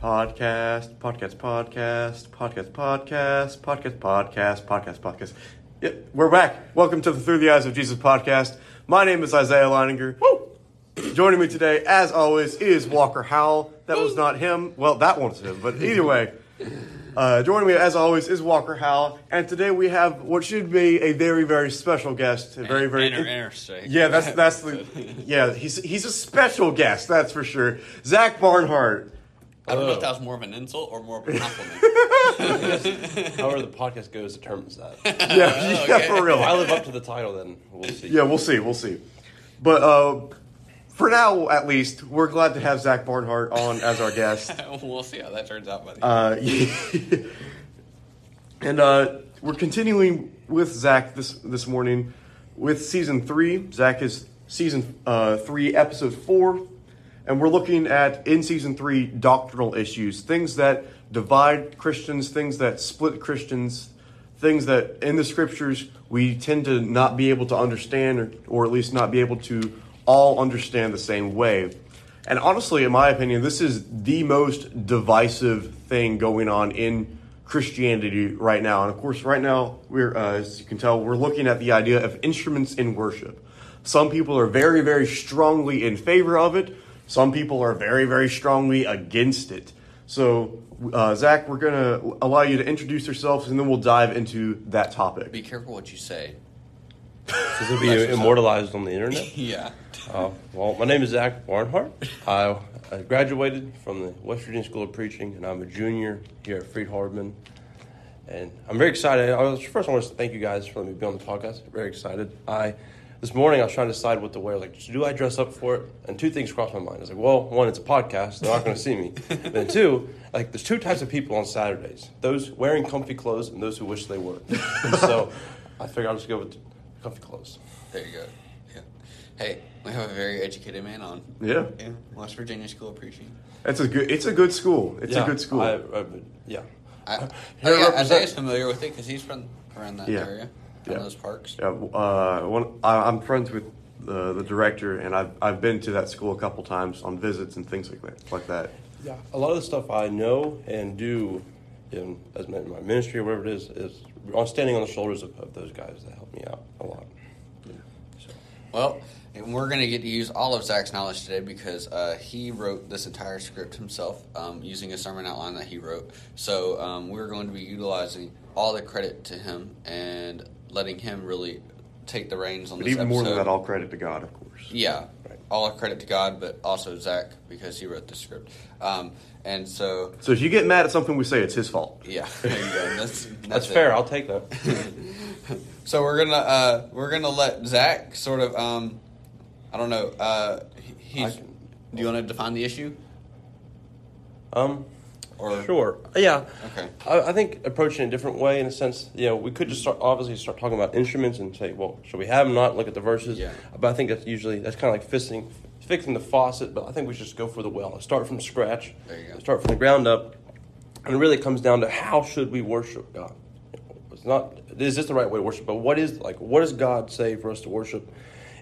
Podcast, podcast, podcast, podcast, podcast, podcast, podcast, podcast, podcast. Yep, we're back. Welcome to the Through the Eyes of Jesus podcast. My name is Isaiah Leininger. Woo! Joining me today, as always, is Walker Howell. That was not him. Well, that one's him, but either way. Uh, joining me, as always, is Walker Howell, and today we have what should be a very, very special guest. A very, very Inter- interstate. yeah, that's that's the yeah. He's he's a special guest, that's for sure. Zach Barnhart. I don't know if that was more of an insult or more of a compliment. However, the podcast goes determines that. Yeah, yeah, okay. for real. If I live up to the title, then we'll see. Yeah, we'll see. We'll see. But uh, for now, at least, we're glad to have Zach Barnhart on as our guest. we'll see how that turns out, buddy. Uh, and uh, we're continuing with Zach this this morning with season three. Zach is season uh, three, episode four, and we're looking at in season three doctrinal issues, things that divide Christians, things that split Christians, things that in the scriptures we tend to not be able to understand, or, or at least not be able to all understand the same way. And honestly, in my opinion, this is the most divisive thing going on in Christianity right now. And of course, right now, we're, uh, as you can tell, we're looking at the idea of instruments in worship. Some people are very, very strongly in favor of it. Some people are very, very strongly against it. So, uh, Zach, we're going to allow you to introduce yourself, and then we'll dive into that topic. Be careful what you say. This will be immortalized on the internet. Yeah. Uh, well, my name is Zach Barnhart. I, I graduated from the West Virginia School of Preaching, and I'm a junior here at Freed Hardeman. And I'm very excited. I was, first, I want to thank you guys for letting me be on the podcast. Very excited. I this morning I was trying to decide what to wear. Like, do I dress up for it? And two things crossed my mind. I was like, well, one, it's a podcast; they're not going to see me. And then two, like, there's two types of people on Saturdays: those wearing comfy clothes and those who wish they were. And so I figured I'll just go with comfy clothes. There you go. Yeah. Hey, we have a very educated man on. Yeah. Yeah. West Virginia School of Preaching. It's a good, it's a good school. It's a good school. I, I, yeah. I, Here yeah, represent- Isaiah's familiar with it because he's from around that Yeah. area, from Yeah. those parks. Yeah, uh, one, I, I'm friends with the, the director, and I've, I've been to that school a couple times on visits and things like that. Like that. Yeah, a lot of the stuff I know and do in as my my ministry or whatever it is is on standing on the shoulders of, of those guys that help me out a lot. So, Well, and we're going to get to use all of Zach's knowledge today because uh, he wrote this entire script himself um, using a sermon outline that he wrote. So um, we're going to be utilizing all the credit to him and letting him really take the reins on But this even more than that, all credit to God, of course. Yeah, Right. all credit to God, but also Zach because he wrote the script. Um, and so, So if you get mad at something we say, it's his fault. yeah, there. That's, that's, that's fair. I'll take that. So we're gonna uh, we're gonna let Zach sort of um, I don't know. Uh, he's. I can- do you want to define the issue? Um, Or sure. Yeah. Okay. I, I think approaching it a different way in a sense. You know, we could just start obviously start talking about instruments and say, well, should we have them? Not look at the verses. Yeah. But I think that's usually that's kind of like fixing fixing the faucet. But I think we should just go for the well. Start from scratch. There you go. Start from the ground up, and it really comes down to how should we worship God. It's not is this the right way to worship, but what is like what does God say for us to worship?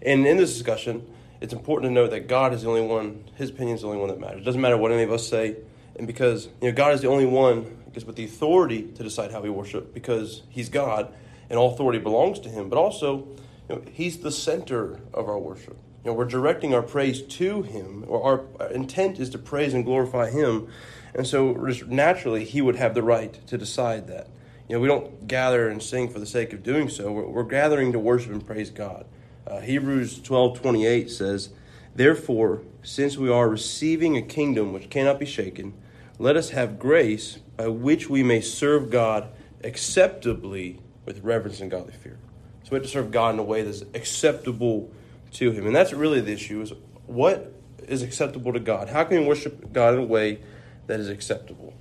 And in this discussion, it's important to know that God is the only one. His opinion is the only one that matters. It doesn't matter what any of us say, and because you know God is the only one, guess, with the authority to decide how we worship, because He's God, and all authority belongs to Him. But also, you know, He's the center of our worship. You know, we're directing our praise to Him, or our our intent is to praise and glorify Him, and so naturally He would have the right to decide that. You know, we don't gather and sing for the sake of doing so. We're, we're gathering to worship and praise God. Uh, Hebrews twelve twenty eight says, Therefore, since we are receiving a kingdom which cannot be shaken, let us have grace by which we may serve God acceptably with reverence and godly fear. So we have to serve God in a way that's acceptable to Him. And that's really the issue is what is acceptable to God? How can we worship God in a way that is acceptable?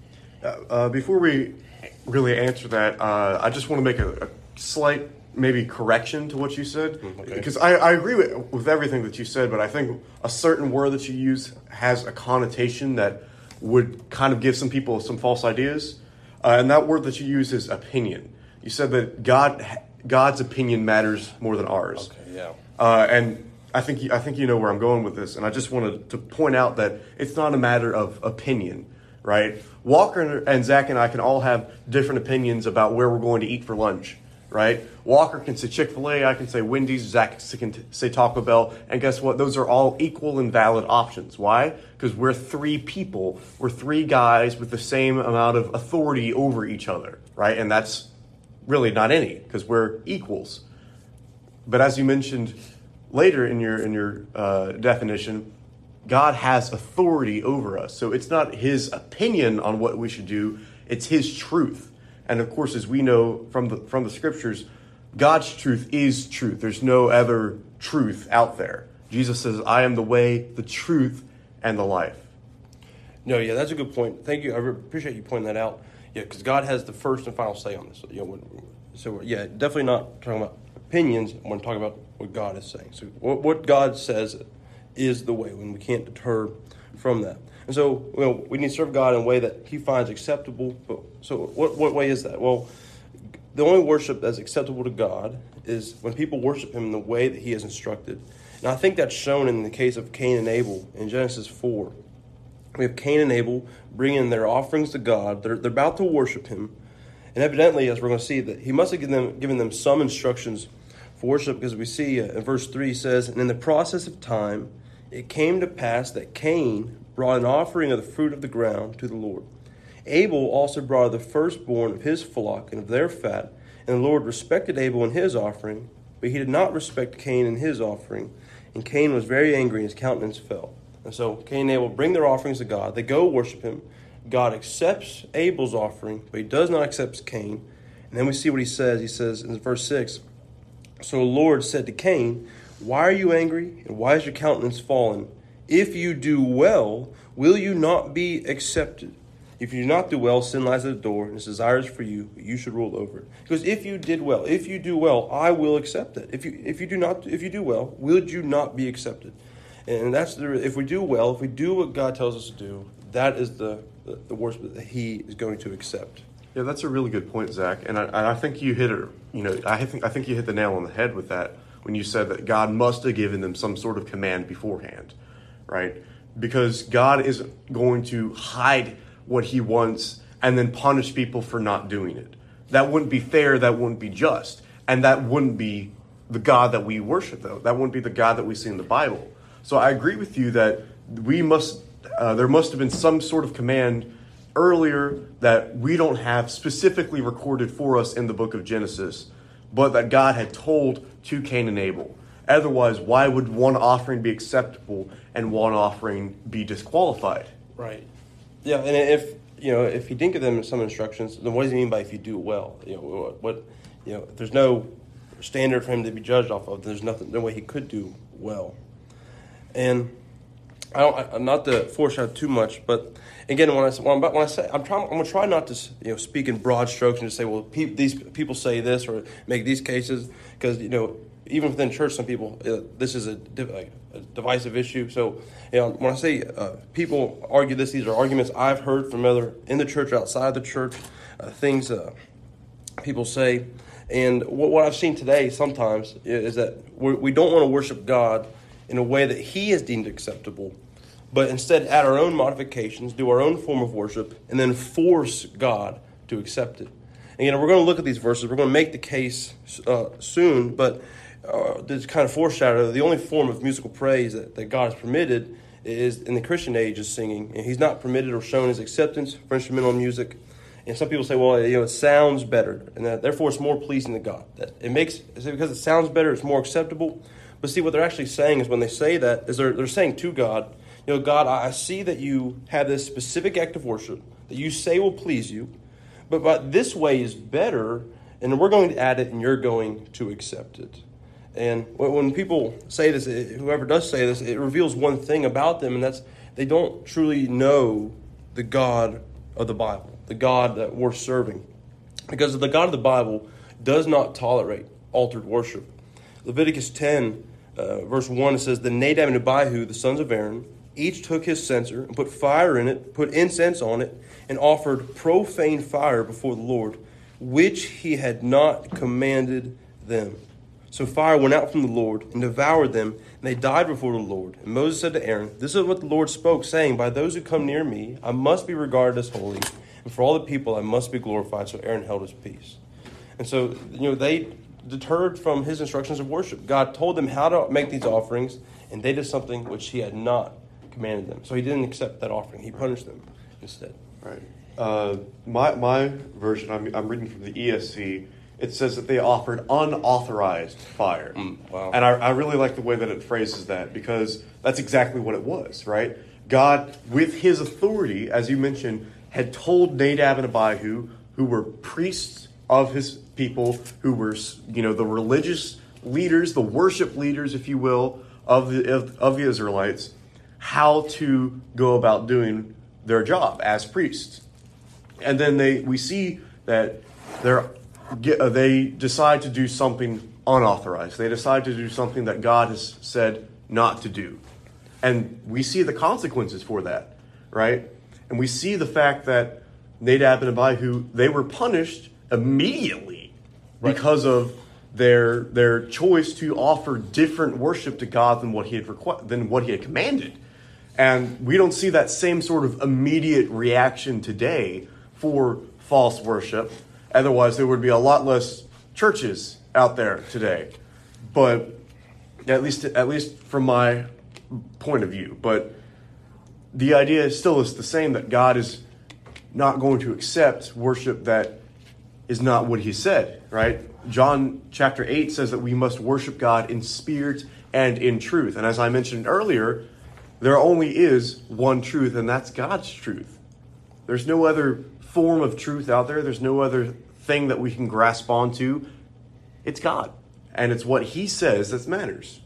Uh, uh, before we really answer that, uh, I just want to make a, a slight maybe correction to what you said okay. because I, I agree with, with everything that you said, but I think a certain word that you use has a connotation that would kind of give some people some false ideas, uh, and that word that you use is opinion. You said that God God's opinion matters more than ours. Okay, yeah. Uh, and I think I think you know where I'm going with this, and I just wanted to point out that it's not a matter of opinion, right? Walker and Zach and I can all have different opinions about where we're going to eat for lunch, right? Walker can say Chick fil A, I can say Wendy's, Zach can say Taco Bell, and guess what? Those are all equal and valid options. Why? Because we're three people, we're three guys with the same amount of authority over each other, right? And that's really not any, because we're equals. But as you mentioned later in your in your uh, definition, God has authority over us. So it's not his opinion on what we should do, it's his truth. And of course, as we know from the from the scriptures, God's truth is truth. There's no other truth out there. Jesus says, "I am the way, the truth, and the life." No, yeah, that's a good point. Thank you. I appreciate you pointing that out. Yeah, because God has the first and final say on this. You know, so yeah, definitely not talking about opinions. When talking about what God is saying. So what, God says is the way, when we can't deter from that. And so you know, we need to serve God in a way that He finds acceptable. But so what what way is that? Well, the only worship that's acceptable to God is when people worship Him in the way that He has instructed. And I think that's shown in the case of Cain and Abel in Genesis four. We have Cain and Abel bringing their offerings to God. They're, they're about to worship Him. And evidently, as we're going to see, that He must have given them, given them some instructions for worship because we see uh, in verse 3 says, And in the process of time, it came to pass that Cain brought an offering of the fruit of the ground to the Lord. Abel also brought the firstborn of his flock and of their fat, and the Lord respected Abel in his offering, but he did not respect Cain in his offering. And Cain was very angry, and his countenance fell. And so Cain and Abel bring their offerings to God. They go worship him. God accepts Abel's offering, but he does not accept Cain. And then we see what he says. He says in verse 6 So the Lord said to Cain, Why are you angry, and why is your countenance fallen? If you do well, will you not be accepted? If you do not do well, sin lies at the door, and its desires for you, you should rule over it. Because if you did well, if you do well, I will accept it. If you if you do not if you do well, will you not be accepted? And that's the if we do well, if we do what God tells us to do, that is the the, worship that He is going to accept. Yeah, that's a really good point, Zach, and I, I think you hit it. You know, I think I think you hit the nail on the head with that when you said that God must have given them some sort of command beforehand, right? Because God isn't going to hide what He wants and then punish people for not doing it. That wouldn't be fair. That wouldn't be just, and that wouldn't be the God that we worship. Though that wouldn't be the God that we see in the Bible. So I agree with you that we must. Uh, there must have been some sort of command earlier that we don't have specifically recorded for us in the book of Genesis, but that God had told to Cain and Abel. Otherwise, why would one offering be acceptable and one offering be disqualified? Right. Yeah, and if you know if he didn't give them some instructions, then what does he mean by if you do well? You know what? what you know, there's no standard for him to be judged off of, there's nothing, no way he could do well. And I don't, I, not to foreshadow too much, but again, when I when, when I say I'm trying, I'm gonna try not to you know speak in broad strokes and just say, well, pe- these people say this or make these cases because you know even within church, some people uh, this is a, a, a, divisive issue. So you know, when I say uh, people argue this, these are arguments I've heard from other in the church, outside the church, uh, things uh, people say. And what, what I've seen today sometimes is that we're, we do not want to worship God in a way that He has deemed acceptable, but instead add our own modifications, do our own form of worship, and then force God to accept it. And you know, we're going to look at these verses. We're going to make the case uh, soon, but uh, this kind of foreshadow the only form of musical praise that, that God has permitted is in the Christian age is singing. And He's not permitted or shown His acceptance for instrumental music. And some people say, well, you know, it sounds better, and that, therefore it's more pleasing to God. That it makes because it sounds better, it's more acceptable. But see, what they're actually saying is when they say that, is they're, they're saying to God, you know, God, I see that you have this specific act of worship that you say will please you, but, but this way is better, and we're going to add it, and you're going to accept it. And when people say this, whoever does say this, it reveals one thing about them, and that's they don't truly know the God of the Bible, the God that we're serving. Because the God of the Bible does not tolerate altered worship. Leviticus 10, uh, verse 1, it says, The Nadab and Abihu, the sons of Aaron, each took his censer and put fire in it, put incense on it, and offered profane fire before the Lord, which he had not commanded them. So fire went out from the Lord and devoured them, and they died before the Lord. And Moses said to Aaron, This is what the Lord spoke, saying, By those who come near me, I must be regarded as holy, and for all the people I must be glorified. So Aaron held his peace. And so, you know, they deterred from his instructions of worship. God told them how to make these offerings, and they did something which he had not commanded them. So he didn't accept that offering. He punished them instead. Right. Uh, my my version, I'm, I'm reading from the ESV. It says that they offered unauthorized fire. Mm, wow. And I, I really like the way that it phrases that because that's exactly what it was, right? God, with his authority, as you mentioned, had told Nadab and Abihu, who were priests of his people, who were, you know, the religious leaders, the worship leaders, if you will, of the, of, of the Israelites, how to go about doing their job as priests. And then they, we see that they're get, uh, they decide to do something unauthorized. They decide to do something that God has said not to do. And we see the consequences for that, right? And we see the fact that Nadab and Abihu, they were punished immediately Right. because of their their choice to offer different worship to God than what he had requ- than what he had commanded. And we don't see that same sort of immediate reaction today for false worship. Otherwise, there would be a lot less churches out there today. But at least, at least from my point of view, but the idea still is the same that God is not going to accept worship that is not what he said, right? John chapter 8 says that we must worship God in spirit and in truth. And as I mentioned earlier, there only is one truth, and that's God's truth. There's no other form of truth out there, there's no other thing that we can grasp onto. It's God. And it's what he says that matters.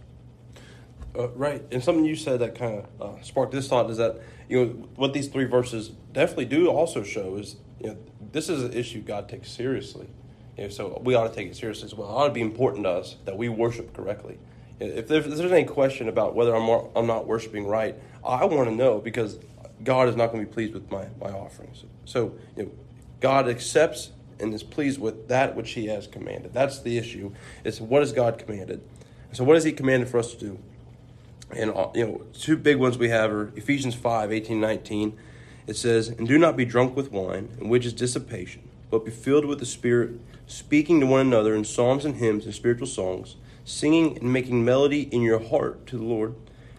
Uh, right, and something you said that kind of uh, sparked this thought is that you know what these three verses definitely do also show is you know this is an issue God takes seriously. You know, so we ought to take it seriously as well. It ought to be important to us that we worship correctly. If there's, if there's any question about whether I'm I'm not worshiping right, I want to know because God is not going to be pleased with my my offerings. So you know, God accepts and is pleased with that which He has commanded. That's the issue. Is what has God commanded? So what has He commanded for us to do? And uh, you know, two big ones we have are Ephesians 5, 18, 19. It says, And do not be drunk with wine, in which is dissipation, but be filled with the Spirit, speaking to one another in psalms and hymns and spiritual songs, singing and making melody in your heart to the Lord.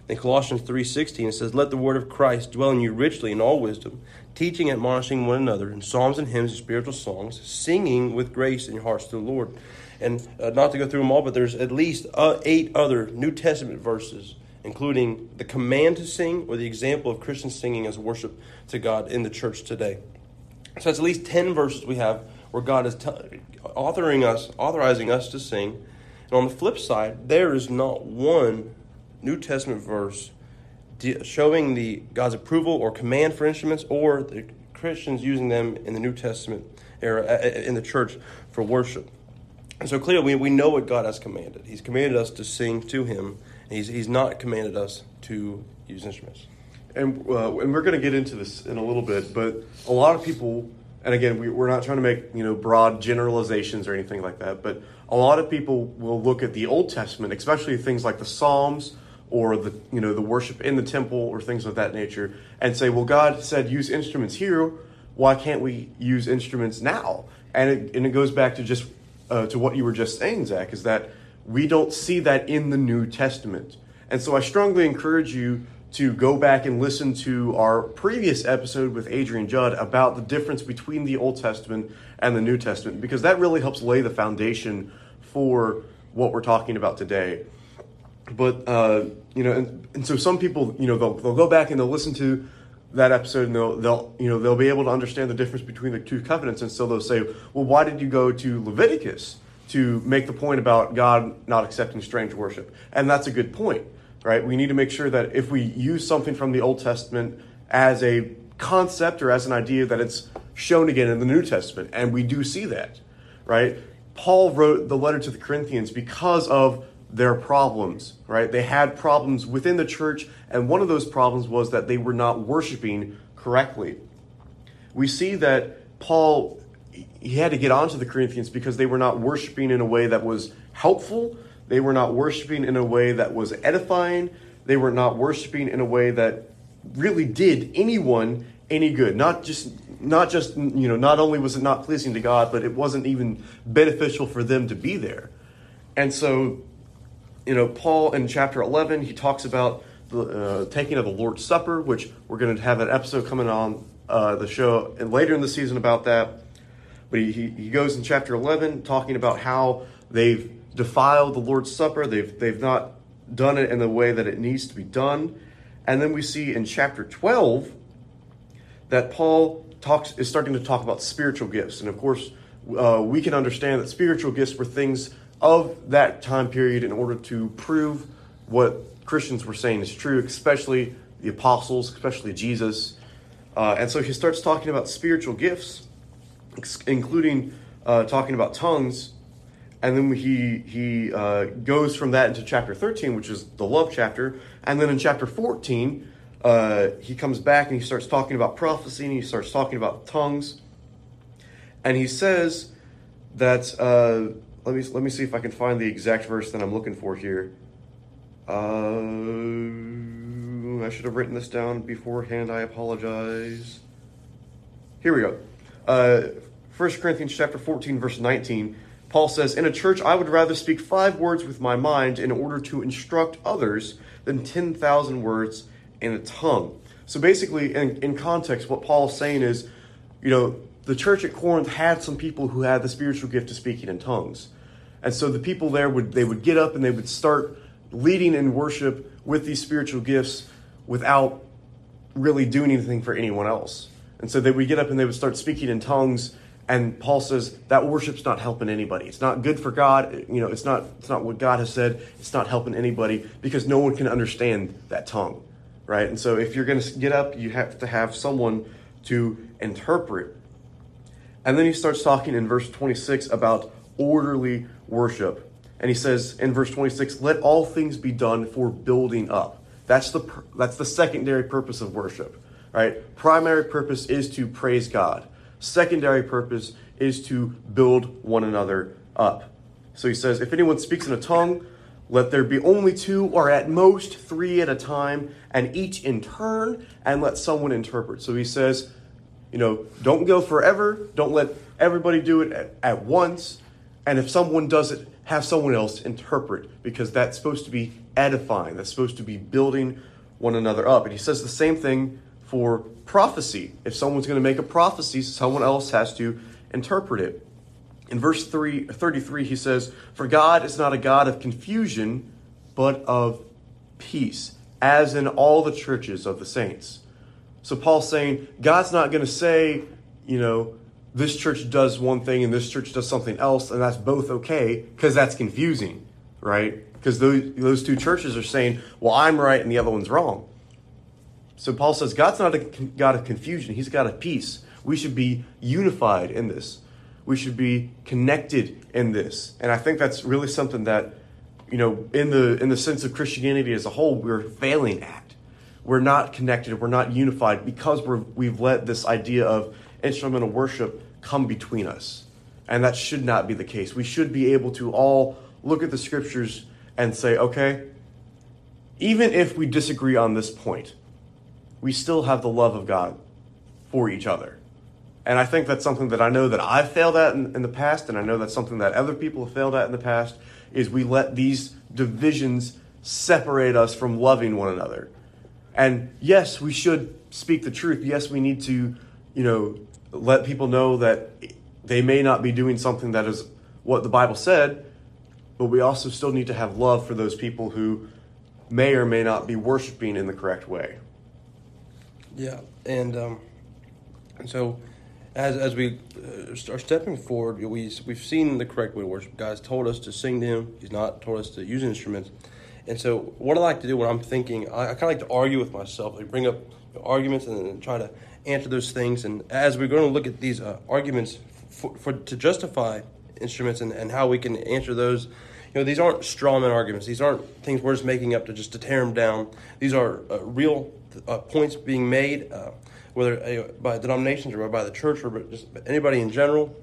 In Colossians 3:16 it says, "Let the word of Christ dwell in you richly in all wisdom, teaching and admonishing one another in psalms and hymns and spiritual songs, singing with grace in your hearts to the Lord." And uh, not to go through them all, but there's at least uh, eight other New Testament verses, including the command to sing or the example of Christians singing as worship to God in the church today. So that's at least ten verses we have where God is t- authoring us, authorizing us to sing. And on the flip side, there is not one New Testament verse showing the God's approval or command for instruments, or the Christians using them in the New Testament era uh, uh, in the church for worship. And so clearly, we, we know what God has commanded. He's commanded us to sing to Him. And he's, he's not commanded us to use instruments. and uh, and we're going to get into this in a little bit, but a lot of people, and again, we, we're not trying to make you know broad generalizations or anything like that, but a lot of people will look at the Old Testament, especially things like the Psalms or the you know the worship in the temple or things of that nature, and say, well, God said use instruments here. Why can't we use instruments now? And it, and it goes back to just uh, to what you were just saying, Zach, is that we don't see that in the New Testament. And so I strongly encourage you to go back and listen to our previous episode with Adrian Judd about the difference between the Old Testament and the New Testament, because that really helps lay the foundation for what we're talking about today. But, uh, you know, and, and so some people, you know, they'll, they'll go back and they'll listen to that episode and they'll, they'll, you know, they'll be able to understand the difference between the two covenants. And so they'll say, well, why did you go to Leviticus? to make the point about God not accepting strange worship. And that's a good point, right? We need to make sure that if we use something from the Old Testament as a concept or as an idea, that it's shown again in the New Testament. And we do see that, right? Paul wrote the letter to the Corinthians because of their problems, right? They had problems within the church, and one of those problems was that they were not worshiping correctly. We see that Paul he had to get onto the Corinthians because they were not worshiping in a way that was helpful. They were not worshiping in a way that was edifying. They were not worshiping in a way that really did anyone any good. Not just not just you know not only was it not pleasing to God, but it wasn't even beneficial for them to be there. And so, you know, Paul in chapter 11, he talks about the uh, taking of the Lord's Supper, which we're going to have an episode coming on uh, the show and later in the season about that. But he, he, he goes in chapter 11 talking about how they've defiled the Lord's Supper. They've, they've not done it in the way that it needs to be done. And then we see in chapter 12 that Paul talks is starting to talk about spiritual gifts. And of course, uh, we can understand that spiritual gifts were things of that time period in order to prove what Christians were saying is true, especially the apostles, especially Jesus. Uh, and so he starts talking about spiritual gifts, including uh, talking about tongues. And then he, he uh, goes from that into chapter 13, which is the love chapter. And then in chapter 14, uh, he comes back and he starts talking about prophecy and he starts talking about tongues. And he says that uh, let me let me see if I can find the exact verse that I'm looking for here. Uh, I should have written this down beforehand. I apologize. Here we go. Uh, 1 Corinthians chapter 14, verse 19. Paul says, In a church, I would rather speak five words with my mind in order to instruct others than 10,000 words in a tongue. So basically, in, in context, what Paul's saying is, you know, the church at Corinth had some people who had the spiritual gift of speaking in tongues. And so the people there would they would get up and they would start leading in worship with these spiritual gifts without really doing anything for anyone else. And so they would get up and they would start speaking in tongues and Paul says that worship's not helping anybody. It's not good for God. You know, it's not it's not what God has said. It's not helping anybody because no one can understand that tongue, right? And so if you're going to get up, you have to have someone to interpret and then he starts talking in verse 26 about orderly worship. And he says in verse 26, let all things be done for building up. That's the that's the secondary purpose of worship, right? Primary purpose is to praise God. Secondary purpose is to build one another up. So he says, if anyone speaks in a tongue, let there be only two or at most three at a time, and each in turn, and let someone interpret. So he says, you know, don't go forever. Don't let everybody do it at, at once. And if someone does it, have someone else interpret because that's supposed to be edifying. That's supposed to be building one another up. And he says the same thing for prophecy. If someone's going to make a prophecy, someone else has to interpret it. In verse 3, 33, he says, For God is not a God of confusion, but of peace, as in all the churches of the saints. So Paul's saying God's not going to say, you know, this church does one thing and this church does something else, and that's both okay, because that's confusing, right? Because those, those two churches are saying, well, I'm right and the other one's wrong. So Paul says God's not a God of confusion, He's a God of peace. We should be unified in this. We should be connected in this. And I think that's really something that, you know, in the in the sense of Christianity as a whole, we're failing at we're not connected, we're not unified because we're, we've let this idea of instrumental worship come between us. And that should not be the case. We should be able to all look at the scriptures and say, okay, even if we disagree on this point, we still have the love of God for each other. And I think that's something that I know that I've failed at in, in, the past, and I know that's something that other people have failed at in the past, is we let these divisions separate us from loving one another. And yes, we should speak the truth. Yes, we need to, you know, let people know that they may not be doing something that is what the Bible said, but we also still need to have love for those people who may or may not be worshiping in the correct way. Yeah, and um, and so as as we uh, are stepping forward, we we've seen the correct way to worship. God's told us to sing to Him. He's not told us to use instruments. And so, what I like to do when I'm thinking, I, I kind of like to argue with myself. I bring up arguments and then try to answer those things. And as we're going to look at these uh, arguments for, for, to justify instruments and, and how we can answer those, you know, these aren't strawman arguments. These aren't things we're just making up to just to tear them down. These are uh, real uh, points being made, uh, whether uh, by denominations or by the church or just anybody in general.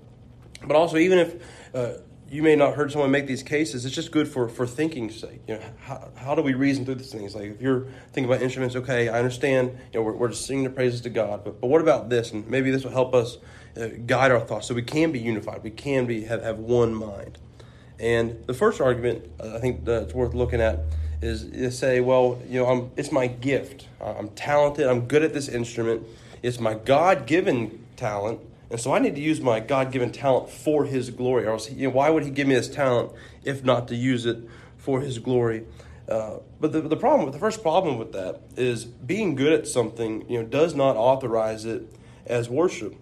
But also, even if uh, you may not heard someone make these cases. It's just good for, for thinking's sake. You know, how, how do we reason through these things? Like if you're thinking about instruments, okay, I understand. You know, we're, we're just singing the praises to God, but but what about this? And maybe this will help us uh, guide our thoughts so we can be unified. We can be have, have one mind. And the first argument uh, I think that's worth looking at is to say, well, you know, I'm, it's my gift. I'm talented. I'm good at this instrument. It's my God-given talent and so I need to use my God given talent for His glory. Or else, you know, why would He give me this talent if not to use it for His glory? Uh, but the, the problem, the first problem with that is being good at something, you know, does not authorize it as worship.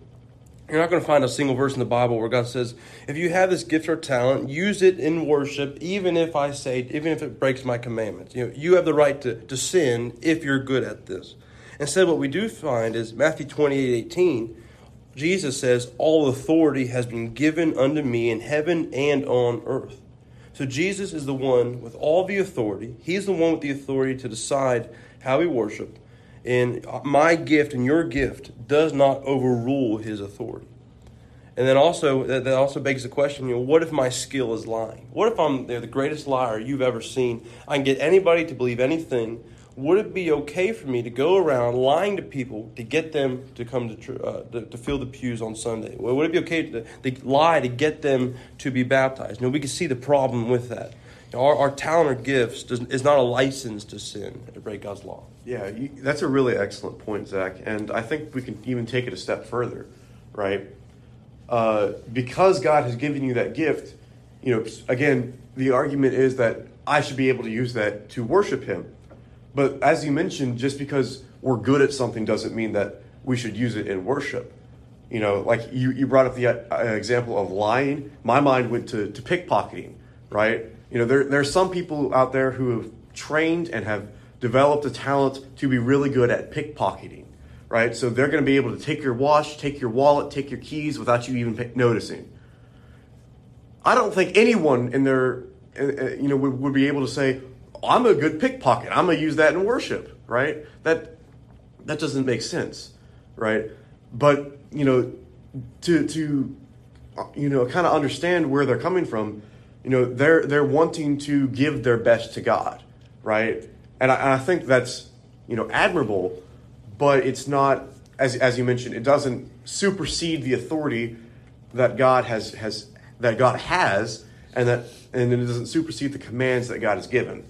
You're not going to find a single verse in the Bible where God says, if you have this gift or talent, use it in worship, even if I say, even if it breaks my commandments. You know, you have the right to, to sin if you're good at this. Instead, what we do find is Matthew 28 18 Jesus says, All authority has been given unto me in heaven and on earth. So Jesus is the one with all the authority. He's the one with the authority to decide how we worship. And my gift and your gift does not overrule his authority. And then also, that also begs the question, you know, what if my skill is lying? What if I'm the greatest liar you've ever seen? I can get anybody to believe anything would it be okay for me to go around lying to people to get them to come to, uh, to, to, fill the pews on Sunday? Would it be okay to, to, lie to get them to be baptized? You know, we can see the problem with that. You know, our, our talent or gifts does, is not a license to sin to break God's law. Yeah, you, that's a really excellent point, Zach. And I think we can even take it a step further, right? Uh, because God has given you that gift, you know, again, the argument is that I should be able to use that to worship Him but as you mentioned, just because we're good at something doesn't mean that we should use it in worship. You know, like you, you brought up the uh, example of lying. My mind went to, to pickpocketing, right? You know, there, there are some people out there who have trained and have developed a talent to be really good at pickpocketing, right? So they're going to be able to take your watch, take your wallet, take your keys without you even noticing. I don't think anyone in their, uh, uh, you know, would, would be able to say, I'm a good pickpocket. I'm gonna use that in worship, right? That that doesn't make sense, right? But you know, to to you know, kind of understand where they're coming from. You know, they're they're wanting to give their best to God, right? And I, and I think that's you know admirable, but it's not as as you mentioned. It doesn't supersede the authority that God has has that God has, and that and it doesn't supersede the commands that God has given.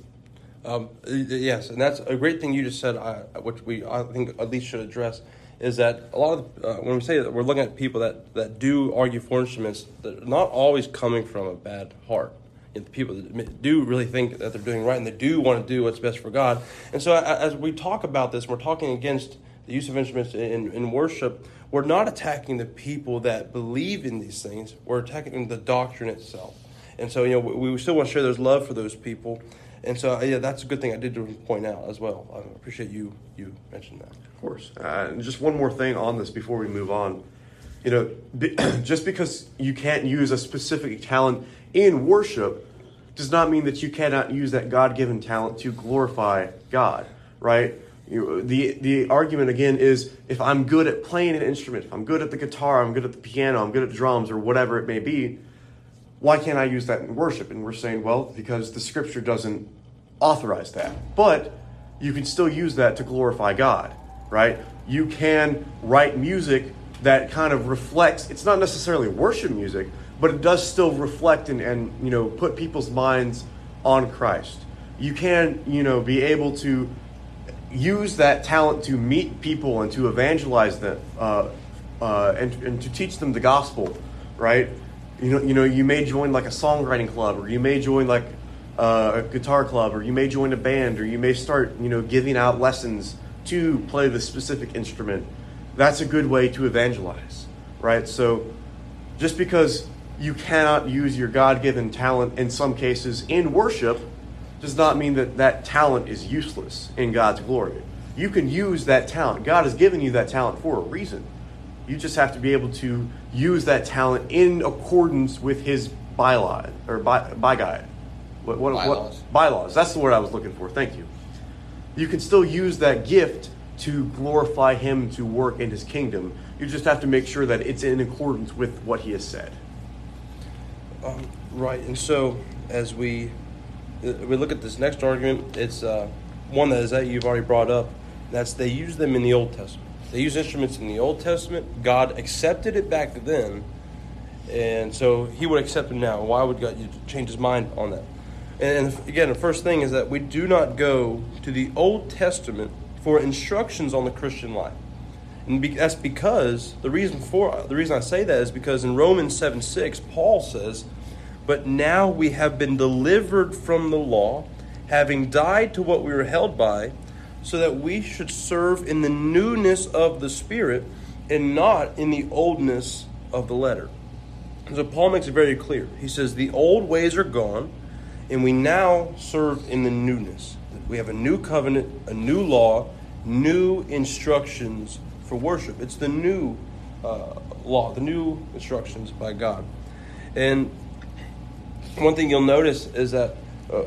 Um, yes, and that's a great thing you just said, uh, which we I think at least should address, is that a lot of uh, when we say that we're looking at people that, that do argue for instruments, they're not always coming from a bad heart. the people that do really think that they're doing right and they do want to do what's best for God. And so, as we talk about this, we're talking against the use of instruments in, in worship. We're not attacking the people that believe in these things. We're attacking the doctrine itself. And so, you know, we, we still want to share there's love for those people. And so, yeah, that's a good thing I did to point out as well. I appreciate you you mentioned that. Of course. Uh, and just one more thing on this before we move on. You know, be, just because you can't use a specific talent in worship does not mean that you cannot use that God-given talent to glorify God, right? You, the the argument again is if I'm good at playing an instrument, if I'm good at the guitar, I'm good at the piano, I'm good at drums or whatever it may be, why can't I use that in worship? And we're saying, well, because the scripture doesn't authorize that. But you can still use that to glorify God, right? You can write music that kind of reflects, it's not necessarily worship music, but it does still reflect and, and you know, put people's minds on Christ. You can, you know, be able to use that talent to meet people and to evangelize them uh, uh, and, and to teach them the gospel, right? You know, you know, you may join like a songwriting club, or you may join like uh, a guitar club, or you may join a band, or you may start, you know, giving out lessons to play the specific instrument. That's a good way to evangelize, right? So, just because you cannot use your God-given talent in some cases in worship, does not mean that that talent is useless in God's glory. You can use that talent. God has given you that talent for a reason. You just have to be able to use that talent in accordance with His bylaw or by, by guide. What, what, bylaws. What, bylaws. That's the word I was looking for. Thank you. You can still use that gift to glorify Him to work in His kingdom. You just have to make sure that it's in accordance with what He has said. Um, right, and so as we uh, we look at this next argument, it's uh, one that is that you've already brought up. That's they use them in the Old Testament. They use instruments in the Old Testament. God accepted it back then, and so He would accept them now. Why would God change His mind on that? And again, the first thing is that we do not go to the Old Testament for instructions on the Christian life. And that's because the reason for the reason I say that is because in Romans 7 6, Paul says, But now we have been delivered from the law, having died to what we were held by, so that we should serve in the newness of the Spirit and not in the oldness of the letter. So Paul makes it very clear. He says, The old ways are gone, and we now serve in the newness. We have a new covenant, a new law, new instructions for worship. It's the new uh, law, the new instructions by God. And one thing you'll notice is that uh,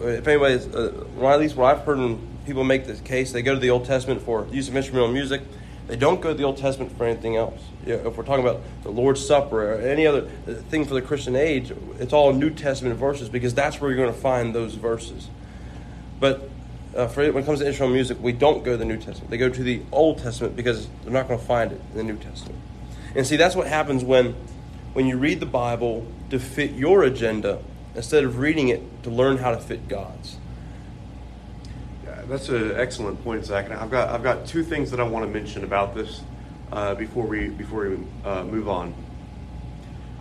if anybody, uh, well, at least what I've heard when people make this case, they go to the Old Testament for use of instrumental music. They don't go to the Old Testament for anything else. You know, if we're talking about the Lord's Supper or any other uh, thing for the Christian age, it's all New Testament verses because that's where you're going to find those verses. But uh, for when it comes to instrumental music, we don't go to the New Testament. They go to the Old Testament because they're not going to find it in the New Testament. And see, that's what happens when, when you read the Bible to fit your agenda instead of reading it to learn how to fit God's. That's an excellent point, Zach. And I've got I've got two things that I want to mention about this uh, before we before we uh, move on.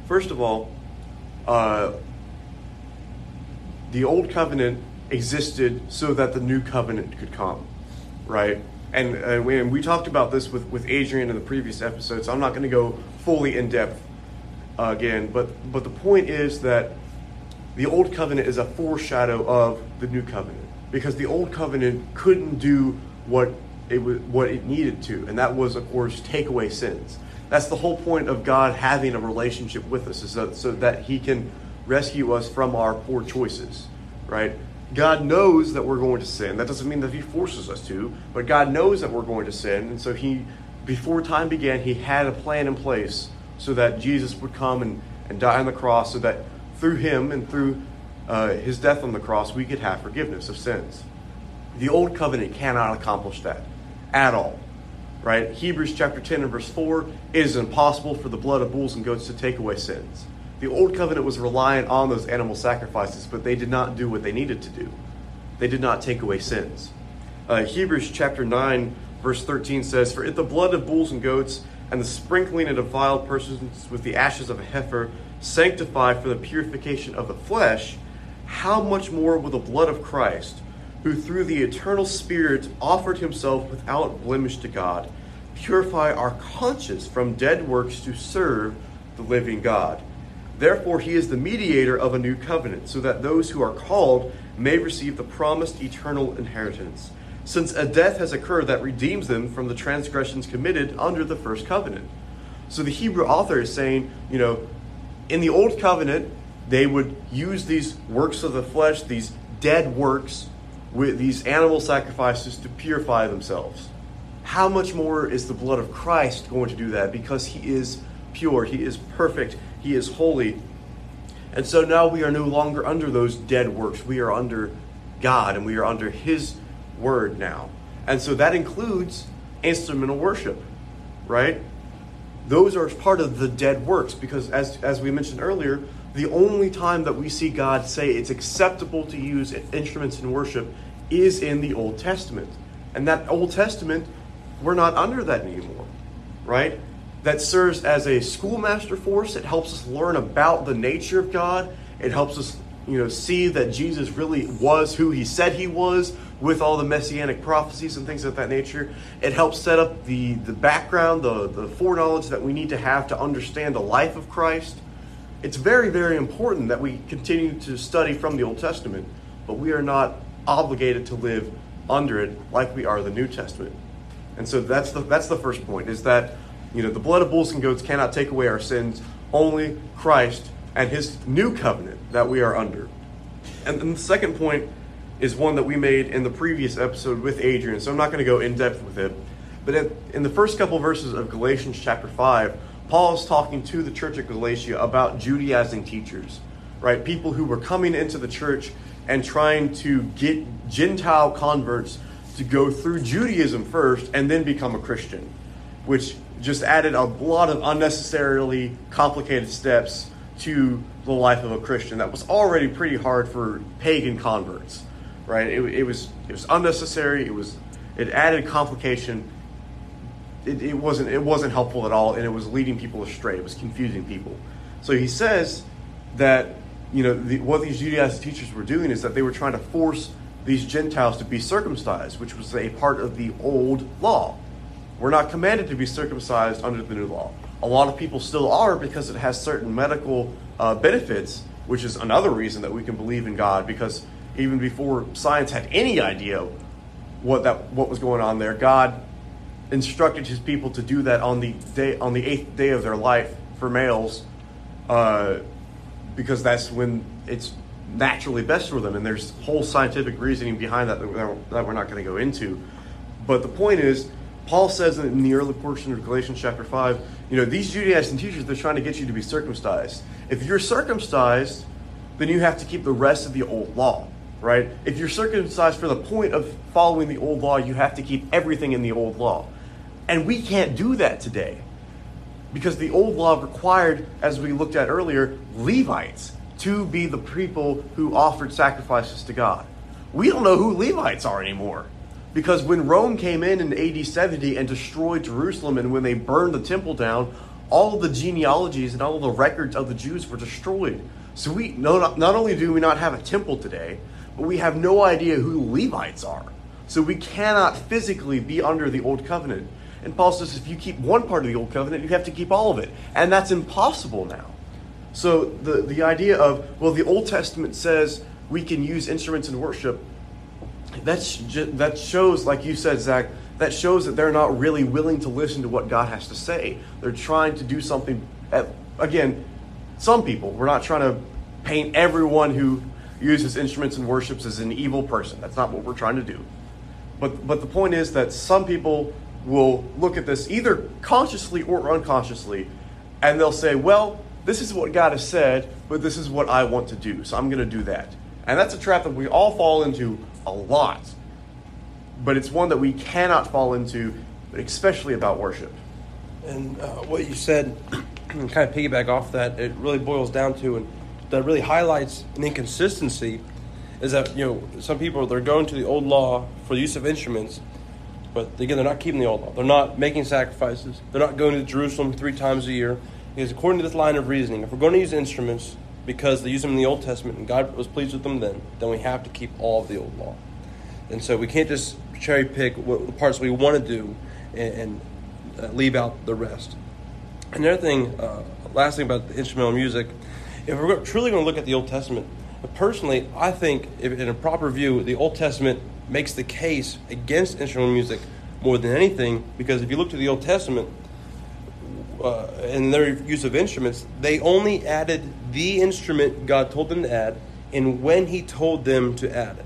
First of all, uh, the old covenant existed so that the new covenant could come, right? And, uh, we, and we talked about this with, with Adrian in the previous episode, so I'm not going to go fully in depth uh, again. But, but the point is that the old covenant is a foreshadow of the new covenant because the old covenant couldn't do what it was, what it needed to, and that was, of course, take away sins. That's the whole point of God having a relationship with us, is so, so that He can rescue us from our poor choices, right? God knows that we're going to sin. That doesn't mean that He forces us to, but God knows that we're going to sin. And so He, before time began, He had a plan in place so that Jesus would come and, and die on the cross, so that through Him and through uh, His death on the cross, we could have forgiveness of sins. The Old Covenant cannot accomplish that at all. Right? Hebrews chapter 10 and verse 4 it is impossible for the blood of bulls and goats to take away sins. The old covenant was reliant on those animal sacrifices, but they did not do what they needed to do. They did not take away sins. Uh, Hebrews chapter 9, verse 13 says, For if the blood of bulls and goats and the sprinkling of defiled persons with the ashes of a heifer sanctify for the purification of the flesh, how much more will the blood of Christ, who through the eternal Spirit offered himself without blemish to God, purify our conscience from dead works to serve the living God? Therefore, he is the mediator of a new covenant, so that those who are called may receive the promised eternal inheritance, since a death has occurred that redeems them from the transgressions committed under the first covenant. So the Hebrew author is saying, you know, in the old covenant, they would use these works of the flesh, these dead works, with these animal sacrifices to purify themselves. How much more is the blood of Christ going to do that? Because he is pure, he is perfect, he is holy. And so now we are no longer under those dead works. We are under God and we are under His word now. And so that includes instrumental worship, right? Those are part of the dead works because, as, as we mentioned earlier, the only time that we see God say it's acceptable to use instruments in worship is in the Old Testament. And that Old Testament, we're not under that anymore, right? that serves as a schoolmaster force. It helps us learn about the nature of God. It helps us, you know, see that Jesus really was who he said he was with all the messianic prophecies and things of that nature. It helps set up the, the background, the, the foreknowledge that we need to have to understand the life of Christ. It's very, very important that we continue to study from the Old Testament, but we are not obligated to live under it like we are the New Testament. And so that's the that's the first point is that you know, the blood of bulls and goats cannot take away our sins, only Christ and his new covenant that we are under. And then the second point is one that we made in the previous episode with Adrian, so I'm not going to go in depth with it. But in the first couple verses of Galatians chapter 5, Paul is talking to the church at Galatia about Judaizing teachers, right? People who were coming into the church and trying to get Gentile converts to go through Judaism first and then become a Christian, which just added a lot of unnecessarily complicated steps to the life of a Christian that was already pretty hard for pagan converts, right? It, it was it was unnecessary. It was it added complication. It, it wasn't it wasn't helpful at all, and it was leading people astray. It was confusing people. So he says that you know the, what these Judaizing teachers were doing is that they were trying to force these Gentiles to be circumcised, which was a part of the old law. We're not commanded to be circumcised under the new law. A lot of people still are because it has certain medical uh, benefits, which is another reason that we can believe in God. Because even before science had any idea what that what was going on there, God instructed His people to do that on the day on the eighth day of their life for males, uh, because that's when it's naturally best for them. And there's whole scientific reasoning behind that that we're not going to go into. But the point is, Paul says in the early portion of Galatians chapter 5, you know, these Judaizing teachers, they're trying to get you to be circumcised. If you're circumcised, then you have to keep the rest of the old law, right? If you're circumcised for the point of following the old law, you have to keep everything in the old law. And we can't do that today because the old law required, as we looked at earlier, Levites to be the people who offered sacrifices to God. We don't know who Levites are anymore. Because when Rome came in in AD 70 and destroyed Jerusalem, and when they burned the temple down, all the genealogies and all the records of the Jews were destroyed. So we not, not only do we not have a temple today, but we have no idea who Levites are. So we cannot physically be under the old covenant. And Paul says if you keep one part of the old covenant, you have to keep all of it. And that's impossible now. So the, the idea of, well, the Old Testament says we can use instruments in worship, that's that shows, like you said, Zach, that shows that they're not really willing to listen to what God has to say. They're trying to do something, at, again, some people, we're not trying to paint everyone who uses instruments and worships as an evil person. That's not what we're trying to do. But, but the point is that some people will look at this either consciously or unconsciously, and they'll say, well, this is what God has said, but this is what I want to do. So I'm going to do that. And that's a trap that we all fall into a lot. But it's one that we cannot fall into, especially about worship. And uh, what you said, kind of piggyback off that, it really boils down to, and that really highlights an inconsistency, is that, you know, some people, they're going to the old law for the use of instruments, but again, they're not keeping the old law. They're not making sacrifices. They're not going to Jerusalem three times a year. Because according to this line of reasoning, if we're going to use instruments because they use them in the Old Testament and God was pleased with them then, then we have to keep all of the old law. And so we can't just cherry pick what the parts we want to do and, and uh, leave out the rest. Another thing, uh, last thing about the instrumental music, if we're truly going to look at the Old Testament, personally, I think if, in a proper view, the Old Testament makes the case against instrumental music more than anything because if you look to the Old Testament, uh, in their use of instruments, they only added the instrument God told them to add and when He told them to add it.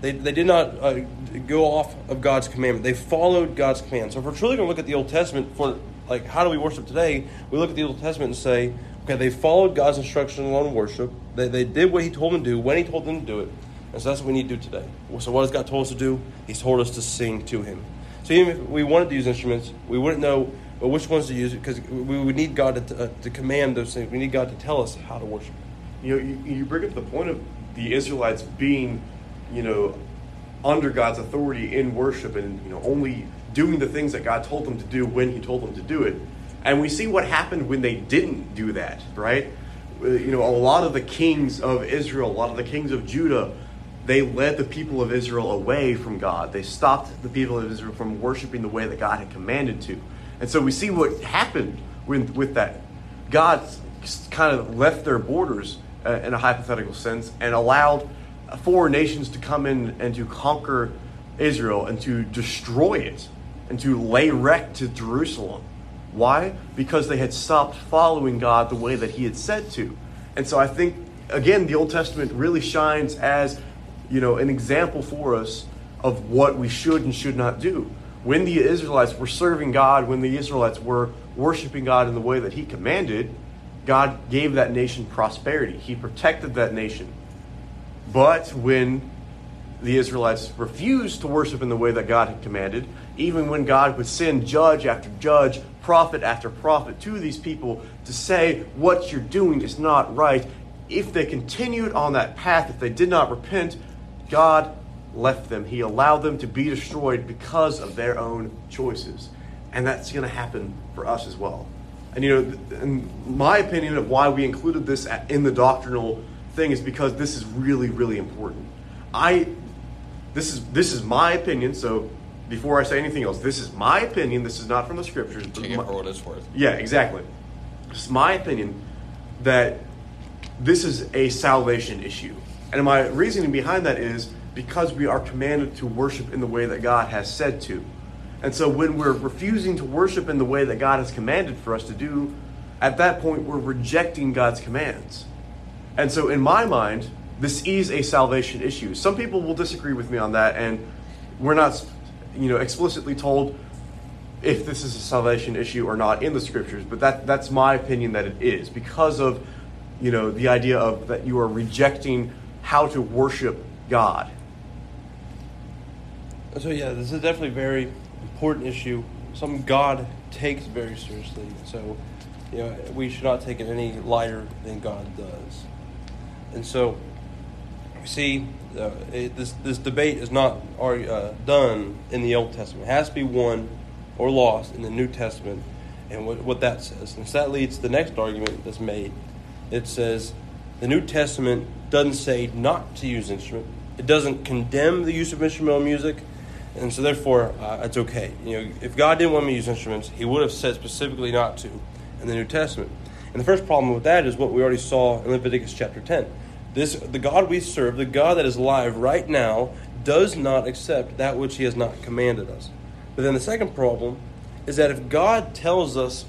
They, they did not uh, go off of God's commandment. They followed God's command. So if we're truly going to look at the Old Testament for like how do we worship today, we look at the Old Testament and say, okay, they followed God's instructions on worship. They, they did what He told them to do when He told them to do it. And so that's what we need to do today. So what has God told us to do? He's told us to sing to Him. So even if we wanted to use instruments, we wouldn't know which ones to use because we would need God to, uh, to command those things. We need God to tell us how to worship. You know, you, you bring up the point of the Israelites being, you know, under God's authority in worship and you know only doing the things that God told them to do when He told them to do it. And we see what happened when they didn't do that, right? Uh, you know, a lot of the kings of Israel, a lot of the kings of Judah, they led the people of Israel away from God. They stopped the people of Israel from worshiping the way that God had commanded to. And so we see what happened with, with that. God kind of left their borders uh, in a hypothetical sense and allowed foreign nations to come in and to conquer Israel and to destroy it and to lay wreck to Jerusalem. Why? Because they had stopped following God the way that He had said to. And so I think, again, the Old Testament really shines as, you know, an example for us of what we should and should not do when the Israelites were serving God, when the Israelites were worshiping God in the way that He commanded, God gave that nation prosperity. He protected that nation. But when the Israelites refused to worship in the way that God had commanded, even when God would send judge after judge, prophet after prophet to these people to say, What you're doing is not right, if they continued on that path, if they did not repent, God left them. He allowed them to be destroyed because of their own choices. And that's going to happen for us as well. And you know, in my opinion of why we included this in the doctrinal thing is because this is really, really important. I, this is this is my opinion. So before I say anything else, this is my opinion. This is not from the scriptures. Take it for what it's worth. Yeah, exactly. It's my opinion that this is a salvation issue. And my reasoning behind that is because we are commanded to worship in the way that God has said to. And so when we're refusing to worship in the way that God has commanded for us to do, at that point we're rejecting God's commands. And so in my mind, this is a salvation issue. Some people will disagree with me on that and we're not you know explicitly told if this is a salvation issue or not in the scriptures, but that that's my opinion that it is because of you know the idea of that you are rejecting how to worship God. So yeah, this is definitely a very important issue. Something God takes very seriously. So, you know, we should not take it any lighter than God does. And so, you see, uh, it, this this debate is not uh, done in the Old Testament. It has to be won or lost in the New Testament, and what, what that says. And so that leads to the next argument that's made. It says the New Testament doesn't say not to use instrument. It doesn't condemn the use of instrumental music, and so therefore uh, it's okay. You know, if God didn't want me to use instruments, He would have said specifically not to in the New Testament. And the first problem with that is what we already saw in Leviticus chapter ten. This the God we serve, the God that is alive right now, does not accept that which He has not commanded us. But then the second problem is that if God tells us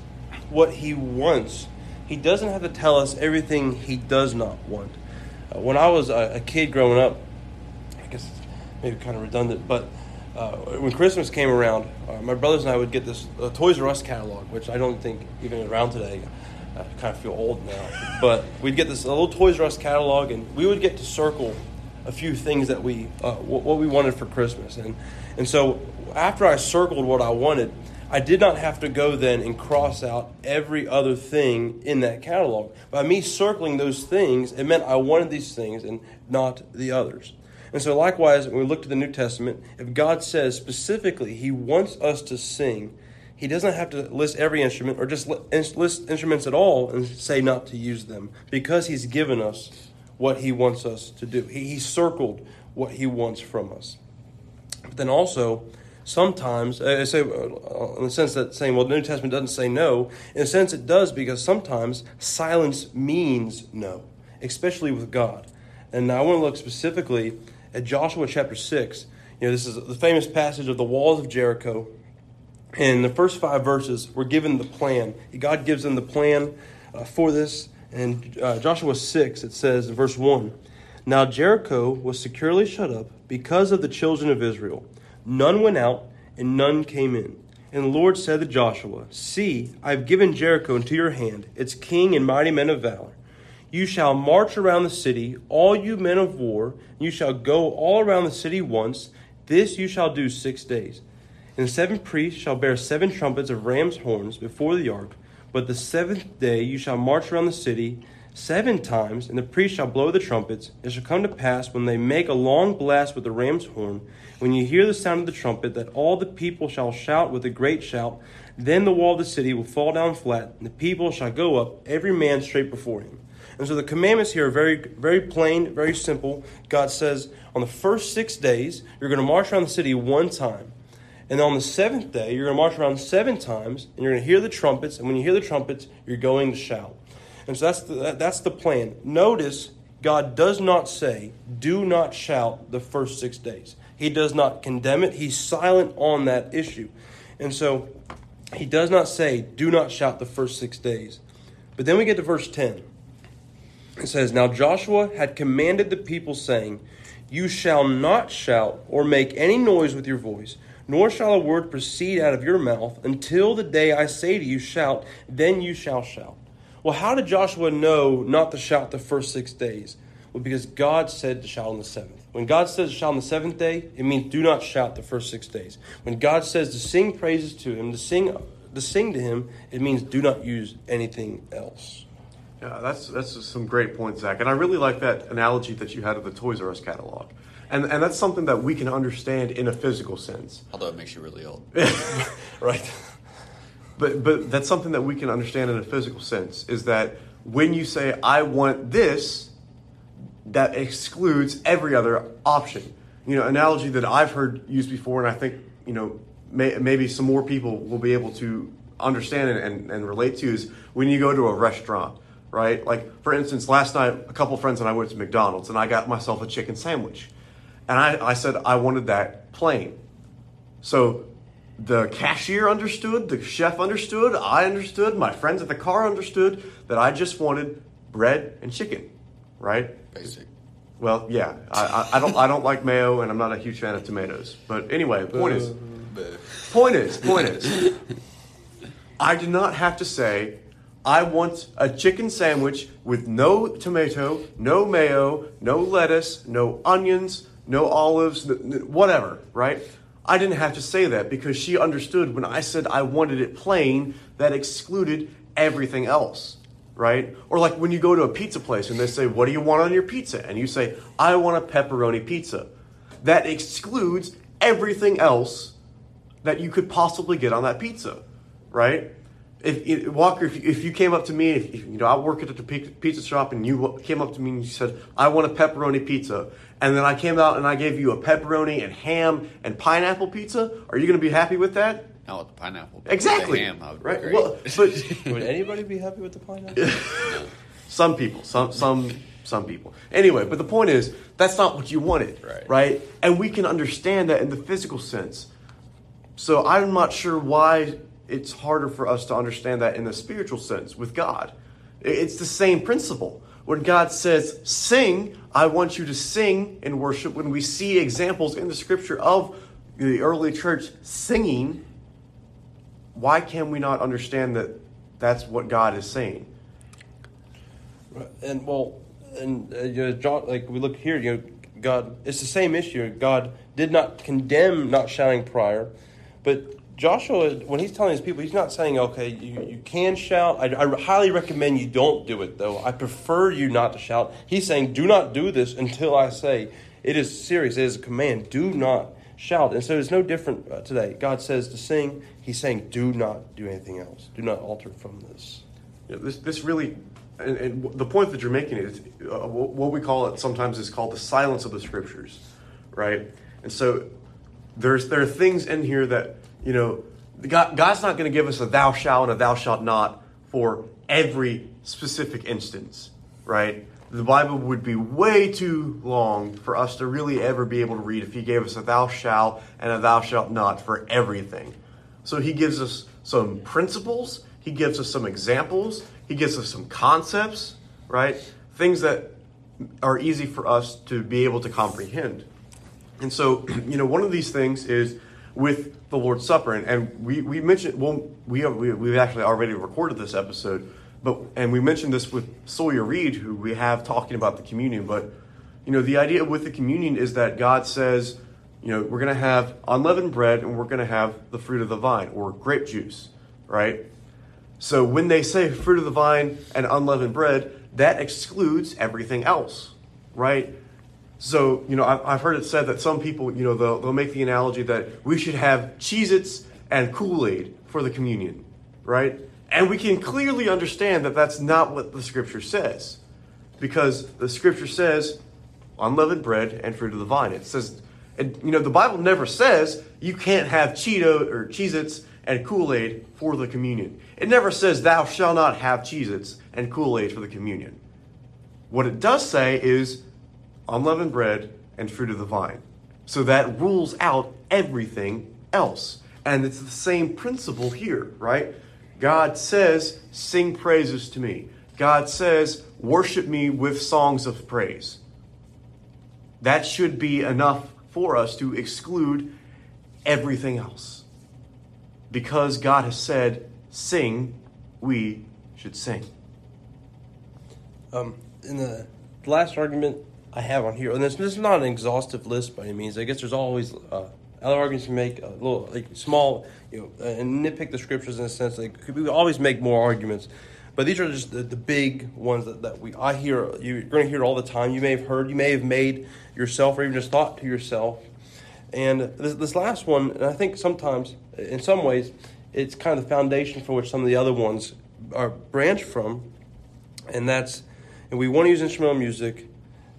what He wants, He doesn't have to tell us everything He does not want. Uh, when I was a, a, kid growing up, I guess it's maybe kind of redundant, but uh, when Christmas came around, uh, my brothers and I would get this uh, Toys R Us catalog, which I don't think even around today. I kind of feel old now, but we'd get this little Toys R Us catalog, and we would get to circle a few things that we uh, what we wanted for Christmas, and and so after I circled what I wanted, I did not have to go then and cross out every other thing in that catalog. By me circling those things, it meant I wanted these things and not the others. And so, likewise, when we look to the New Testament, if God says specifically He wants us to sing, He doesn't have to list every instrument or just list instruments at all and say not to use them because He's given us what He wants us to do. He, he circled what He wants from us. But then also, sometimes, I say uh, in the sense that saying, well, the New Testament doesn't say no, in a sense it does because sometimes silence means no, especially with God. And I want to look specifically at Joshua chapter 6. You know, this is the famous passage of the walls of Jericho. And the first five verses, we're given the plan. God gives them the plan uh, for this. And uh, Joshua 6, it says in verse 1 Now Jericho was securely shut up because of the children of Israel. None went out, and none came in. And the Lord said to Joshua, See, I have given Jericho into your hand, its king and mighty men of valor. You shall march around the city, all you men of war. You shall go all around the city once. This you shall do six days. And the seven priests shall bear seven trumpets of ram's horns before the ark. But the seventh day you shall march around the city seven times, and the priests shall blow the trumpets. It shall come to pass when they make a long blast with the ram's horn when you hear the sound of the trumpet, that all the people shall shout with a great shout, then the wall of the city will fall down flat, and the people shall go up, every man straight before him. And so the commandments here are very, very plain, very simple. God says, on the first six days, you're going to march around the city one time. And on the seventh day, you're going to march around seven times, and you're going to hear the trumpets. And when you hear the trumpets, you're going to shout. And so that's the, that's the plan. Notice God does not say, do not shout the first six days. He does not condemn it. He's silent on that issue. And so he does not say, do not shout the first six days. But then we get to verse 10. It says, Now Joshua had commanded the people, saying, You shall not shout or make any noise with your voice, nor shall a word proceed out of your mouth until the day I say to you, shout, then you shall shout. Well, how did Joshua know not to shout the first six days? Well, because God said to shout on the seventh. When God says shout on the seventh day, it means do not shout the first six days. When God says to sing praises to Him, to sing, to sing to Him, it means do not use anything else. Yeah, that's that's some great points, Zach. And I really like that analogy that you had of the Toys R Us catalog. And and that's something that we can understand in a physical sense. Although it makes you really old. right. But but that's something that we can understand in a physical sense is that when you say I want this, that excludes every other option. You know, analogy that I've heard used before, and I think you know may, maybe some more people will be able to understand and, and, and relate to is when you go to a restaurant, right? Like for instance, last night a couple friends and I went to McDonald's and I got myself a chicken sandwich, and I, I said I wanted that plain. So the cashier understood, the chef understood, I understood, my friends at the car understood that I just wanted bread and chicken, right? Basic. Well, yeah, I, I, I don't I don't like mayo, and I'm not a huge fan of tomatoes. But anyway, point is, point is, point is, I do not have to say I want a chicken sandwich with no tomato, no mayo, no lettuce, no onions, no olives, whatever, right? I didn't have to say that because she understood when I said I wanted it plain, that excluded everything else, right? Or like when you go to a pizza place and they say, What do you want on your pizza? And you say, I want a pepperoni pizza. That excludes everything else that you could possibly get on that pizza, right? If, if Walker, if, if you came up to me, if, if, you know, I work at the pizza shop, and you came up to me and you said, "I want a pepperoni pizza," and then I came out and I gave you a pepperoni and ham and pineapple pizza, are you going to be happy with that? Not with the pineapple. but Exactly. With the ham, I would be right. great. Well, but Would anybody be happy with the pineapple? Some people, some some some people. Anyway, but the point is that's not what you wanted, Right. Right? And we can understand that in the physical sense. So I'm not sure why it's harder for us to understand that in the spiritual sense with God. It's the same principle. When God says, "Sing," I want you to sing in worship. When we see examples in the Scripture of the early church singing, why can we not understand that that's what God is saying? And well, and uh, you know, John, like we look here, you know, God, it's the same issue. God did not condemn not shouting prior, but Joshua, when he's telling his people, he's not saying, okay, you, you can shout. I, I highly recommend you don't do it, though. I prefer you not to shout. He's saying, do not do this until I say it is serious. It is a command. Do not shout. And so it's no different uh, today. God says to sing. He's saying, do not do anything else. Do not alter from this. Know, this this really, and, and the point that you're making is uh, what we call it sometimes is called the silence of the scriptures, right? And so there's there are things in here that you know God, God's not going to give us a thou shalt and a thou shalt not for every specific instance, right? The Bible would be way too long for us to really ever be able to read if He gave us a thou shalt and a thou shalt not for everything. So he gives us some principles, he gives us some examples, he gives us some concepts, right? Things that are easy for us to be able to comprehend. And so, you know, one of these things is with the Lord's Supper, and, and we, we mentioned, well, we, have, we, we've actually already recorded this episode, but, and we mentioned this with Sawyer Reed, who we have talking about the communion, but, you know, the idea with the communion is that God says, you know, we're going to have unleavened bread and we're going to have the fruit of the vine or grape juice, right? So when they say fruit of the vine and unleavened bread, that excludes everything else, right? So, you know, I've, heard it said that some people, you know, they'll, they'll make the analogy that we should have Cheez Its and Kool Aid for the communion, right? And we can clearly understand that that's not what the scripture says. Because the scripture says unleavened bread and fruit of the vine. It says, and, you know, the Bible never says you can't have Cheeto or Cheez Its and Kool Aid for the communion. It never says thou shalt not have Cheez Its and Kool Aid for the communion. What it does say is unleavened bread and fruit of the vine. So that rules out everything else. And it's the same principle here, right? God says, sing praises to me. God says, worship me with songs of praise. That should be enough for us to exclude everything else. Because God has said, sing, we should sing. Um, in the last argument I have on here, and this, this is not an exhaustive list by any means. I guess there's always uh, other arguments you make, a little like small, you know, and nitpick the scriptures in a sense. Like we always make more arguments, but these are just the, the big ones that, that we I hear. You're going to hear all the time. You may have heard. You may have made yourself, or even just thought to yourself. And this, this last one, and I think sometimes, in some ways, it's kind of the foundation for which some of the other ones are branched from, and that's and we want to use instrumental music,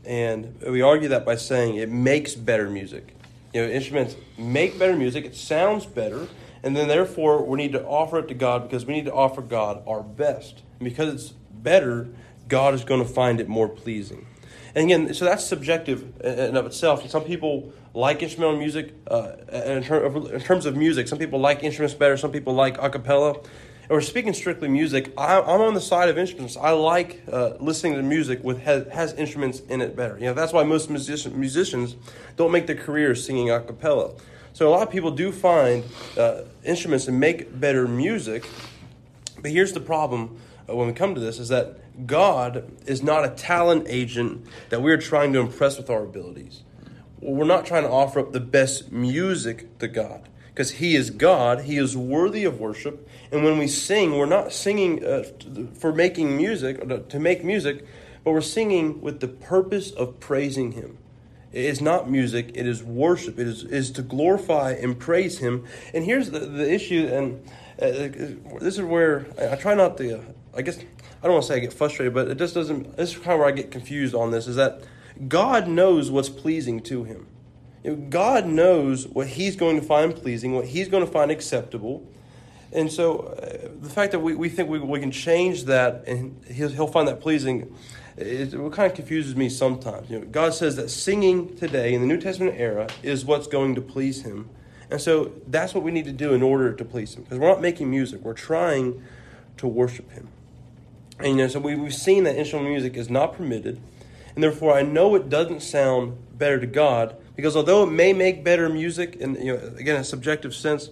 and we argue that by saying it makes better music. You know, instruments make better music, it sounds better, and then therefore we need to offer it to God because we need to offer God our best. And because it's better, God is going to find it more pleasing. And again, so that's subjective in of itself. Some people like instrumental music uh, in, ter- in, terms of music. Some people like instruments better. Some people like a cappella we're speaking strictly music, I, am on the side of instruments. I like uh, listening to music with has, has, instruments in it better. You know, that's why most musician, musicians don't make their careers singing a cappella. So a lot of people do find uh, instruments and make better music. But here's the problem uh, when we come to this: is that God is not a talent agent that we're trying to impress with our abilities. We're not trying to offer up the best music to God because He is God. He is worthy of worship. And when we sing, we're not singing uh, for making music, to make music, but we're singing with the purpose of praising Him. It is not music, it is worship. It is, is to glorify and praise Him. And here's the, the issue, and uh, this is where I, try not to, uh, I guess, I don't want to say I get frustrated, but it just doesn't, this is kind of where I get confused on this, is that God knows what's pleasing to Him. God knows what He's going to find pleasing, what He's going to find acceptable. And so uh, the fact that we, we think we, we can change that and he'll, he'll find that pleasing, it, it kind of confuses me sometimes. You know, God says that singing today in the New Testament era is what's going to please him. And so that's what we need to do in order to please him. Because we're not making music, we're trying to worship him. And you know, so we, we've seen that instrumental music is not permitted. And therefore, I know it doesn't sound better to God because although it may make better music, and you know, again, a subjective sense,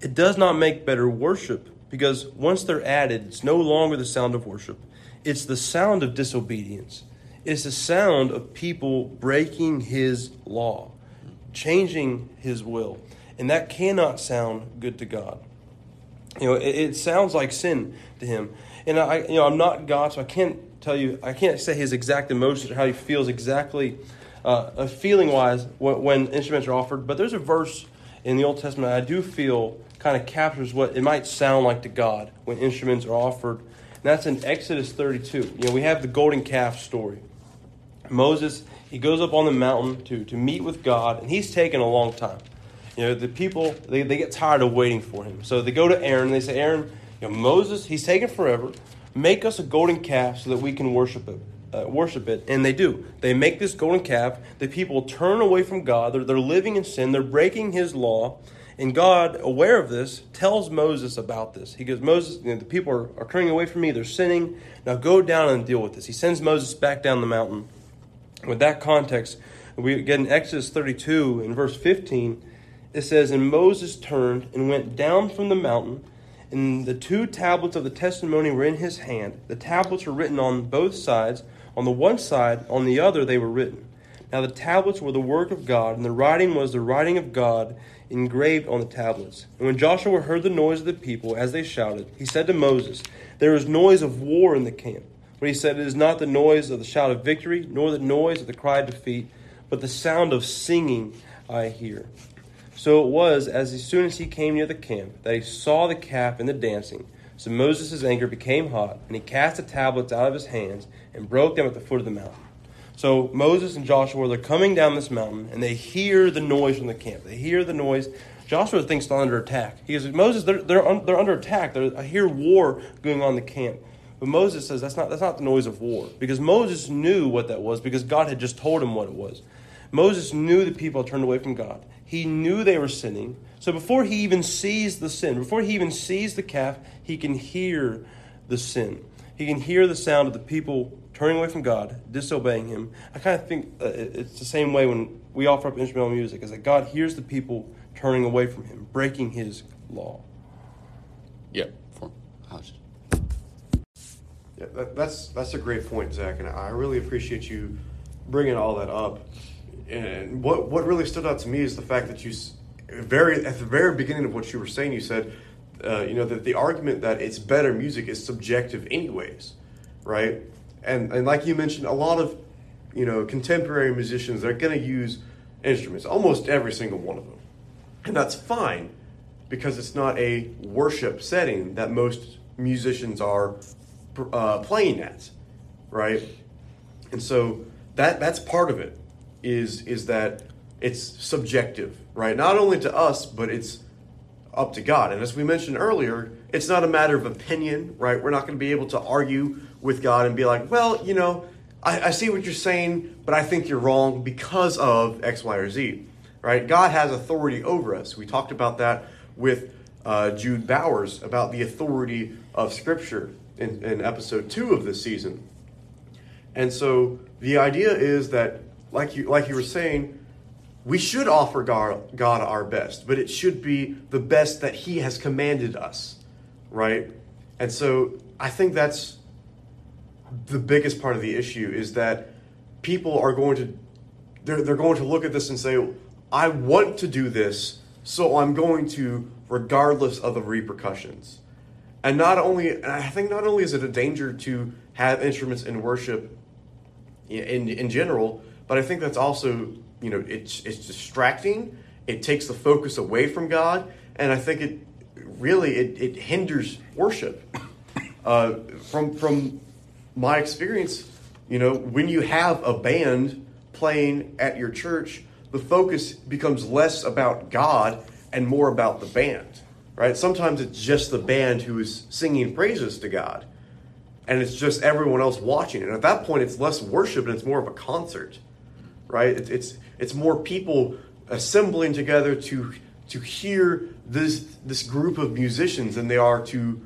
it does not make better worship because once they're added, it's no longer the sound of worship. It's the sound of disobedience. It's the sound of people breaking his law, changing his will. And that cannot sound good to God. You know, it, it sounds like sin to him. And I, you know, I'm not God, so I can't tell you, I can't say his exact emotions or how he feels exactly, uh, feeling wise, when, when instruments are offered. But there's a verse in the Old Testament I do feel kind of captures what it might sound like to God when instruments are offered. That's in Exodus 32. You know, we have the golden calf story. Moses, he goes up on the mountain to, to meet with God, and he's taken a long time. You know, the people, they, they get tired of waiting for him. So they go to Aaron, and they say, Aaron, you know, Moses, he's taken forever. Make us a golden calf so that we can worship it. Uh, worship it, and they do. They make this golden calf. The people turn away from God. They're, they're living in sin. They're breaking His law. And God, aware of this, tells Moses about this. He goes, Moses, you know, the people are, are turning away from me. They're sinning. Now go down and deal with this. He sends Moses back down the mountain. With that context, we get in Exodus 32 in verse 15. It says, And Moses turned and went down from the mountain, and the two tablets of the testimony were in his hand. The tablets were written on both sides. On the one side, on the other, they were written. Now the tablets were the work of God, and the writing was the writing of God engraved on the tablets. And when Joshua heard the noise of the people as they shouted, he said to Moses, There is noise of war in the camp. But he said, It is not the noise of the shout of victory, nor the noise of the cry of defeat, but the sound of singing I hear. So it was, as soon as he came near the camp, that he saw the calf and the dancing. So Moses' anger became hot, and he cast the tablets out of his hands and broke them at the foot of the mountain. So Moses and Joshua, they're coming down this mountain and they hear the noise from the camp. They hear the noise. Joshua thinks they're under attack. He goes, Moses, they're, they're, un, they're under attack. They're, I hear war going on in the camp. But Moses says that's not, that's not the noise of war because Moses knew what that was because God had just told him what it was. Moses knew the people turned away from God. He knew they were sinning. So before he even sees the sin, before he even sees the calf, he can hear the sin. He can hear the sound of the people turning away from God, disobeying Him. I kind of think uh, it's the same way when we offer up instrumental music, is that God hears the people turning away from Him, breaking His law. Yep. For, I was, Yeah, that, that's that's a great point, Zach, and I really appreciate you bringing all that up. And what what really stood out to me is the fact that you s- very at the very beginning of what you were saying, you said, uh, you know, that the argument that it's better music is subjective, anyways, right? And and like you mentioned, a lot of you know contemporary musicians they're going to use instruments, almost every single one of them, and that's fine because it's not a worship setting that most musicians are uh, playing at, right? And so that that's part of it is is that it's subjective, right? Not only to us, but it's up to God. And as we mentioned earlier, it's not a matter of opinion, right? We're not going to be able to argue with God and be like, well, you know, I, I see what you're saying, but I think you're wrong because of X, Y, or Z, right? God has authority over us. We talked about that with uh, Jude Bowers about the authority of Scripture in, in episode two of this season. And so the idea is that, like you like you were saying, we should offer God, God our best, but it should be the best that He has commanded us, right? And so I think that's the biggest part of the issue is that people are going to they're, they're going to look at this and say, I want to do this, so I'm going to, regardless of the repercussions. And not only, and I think not only is it a danger to have instruments in worship in in general, but I think that's also you know it's it's distracting. It takes the focus away from God, and I think it really it, it hinders worship. Uh, from from my experience, you know, when you have a band playing at your church, the focus becomes less about God and more about the band. Right? Sometimes it's just the band who is singing praises to God and it's just everyone else watching. And at that point, it's less worship and it's more of a concert, right? It's it's, it's more people assembling together to to hear this this group of musicians than they are to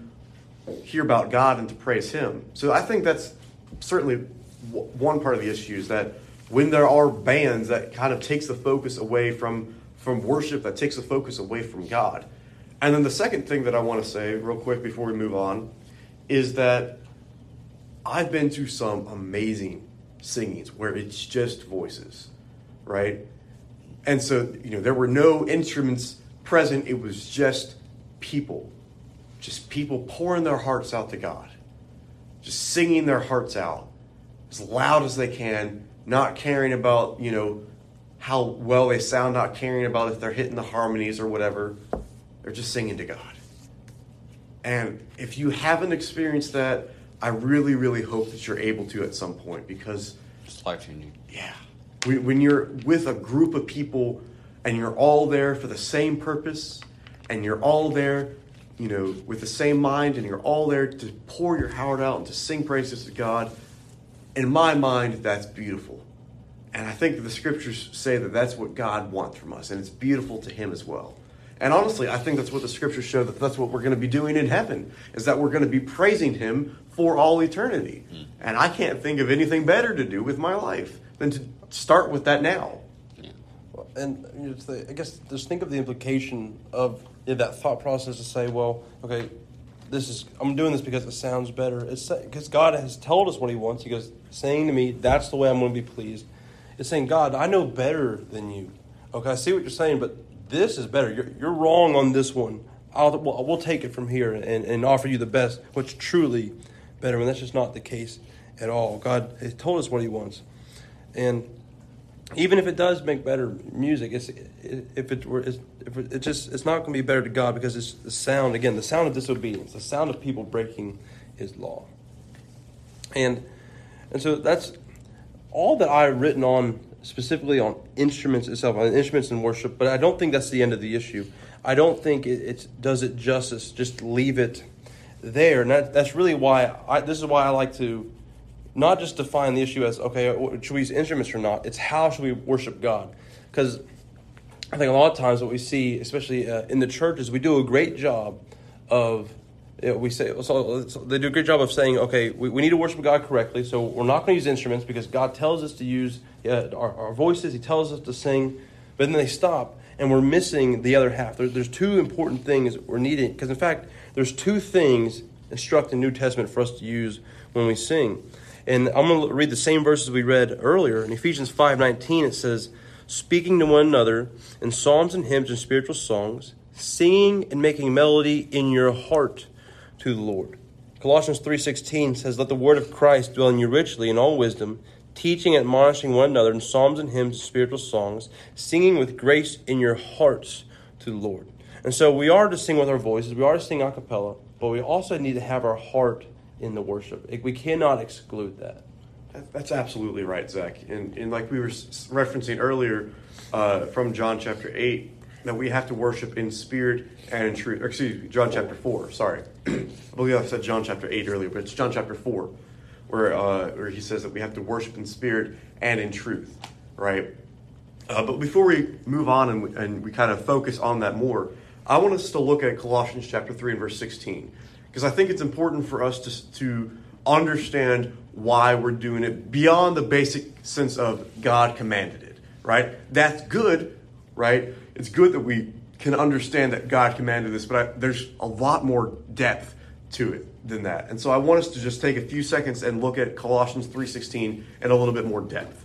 hear about God and to praise Him. So I think that's certainly w- one part of the issue is that when there are bands that kind of takes the focus away from from worship, that takes the focus away from God. And then the second thing that I want to say, real quick before we move on, is that I've been to some amazing singings where it's just voices, right? And so, you know, there were no instruments present, it was just people. Just people pouring their hearts out to God, just singing their hearts out as loud as they can, not caring about, you know, how well they sound, not caring about if they're hitting the harmonies or whatever. They're just singing to God. And if you haven't experienced that, I really, really hope that you're able to at some point because, it's life changing. yeah, when when you're with a group of people and you're all there for the same purpose and you're all there, you know, with the same mind and you're all there to pour your heart out and to sing praises to God, in my mind, that's beautiful. And I think the scriptures say that that's what God wants from us, and it's beautiful to Him as well. And honestly, I think that's what the scriptures show that that's what we're going to be doing in heaven, is that we're going to be praising Him for all eternity. Hmm. And I can't think of anything better to do with my life than to start with that now. Yeah. And you know, the, I guess just think of the implication of yeah, that thought process to say, well, okay, this is I'm doing this because it sounds better. It's because God has told us what He wants. He goes saying to me, "That's the way I'm going to be pleased." It's saying, God, I know better than you. Okay, I see what you're saying, but this is better. You're, you're wrong on this one. I'll we'll, we'll take it from here and, and offer you the best, what's truly better. And that's just not the case at all. God has told us what He wants, and even if it does make better music, it's if it were it's, if it, just it's not going to be better to God because it's the sound again, the sound of disobedience, the sound of people breaking His law, and and so that's all that I've written on specifically on instruments itself, on instruments in worship. But I don't think that's the end of the issue. I don't think it, it does it justice. Just leave it there, and that, that's really why I, this is why I like to not just define the issue as okay, should we use instruments or not? It's how should we worship God? Because I think a lot of times what we see, especially uh, in the churches, we do a great job of you know, we say so, so they do a great job of saying, okay, we, we need to worship God correctly, so we're not going to use instruments because God tells us to use uh, our, our voices. He tells us to sing, but then they stop and we're missing the other half. There, there's two important things we're needing because, in fact, there's two things instructed in the New Testament for us to use when we sing. And I'm going to read the same verses we read earlier in Ephesians 5:19. It says, "Speaking to one another in psalms and hymns and spiritual songs, singing and making melody in your heart to the Lord." Colossians 3:16 says, "Let the word of Christ dwell in you richly in all wisdom." teaching and admonishing one another in psalms and hymns and spiritual songs, singing with grace in your hearts to the Lord. And so we are to sing with our voices, we are to sing a cappella, but we also need to have our heart in the worship. We cannot exclude that. That's absolutely right, Zach. And, and like we were referencing earlier uh, from John chapter 8, that we have to worship in spirit and in truth. excuse me, John chapter 4, sorry. I believe I said John chapter 8 earlier, but it's John chapter 4 where, uh, where he says that we have to worship in spirit and in truth, right? Uh, but before we move on and and we kind of focus on that more, I want us to look at Colossians chapter 3 and verse 16, because I think it's important for us to, to understand why we're doing it beyond the basic sense of God commanded it, right? That's good, right? It's good that we can understand that God commanded this, but I, there's a lot more depth to it than that. And so I want us to just take a few seconds and look at Colossians 3:16 in a little bit more depth.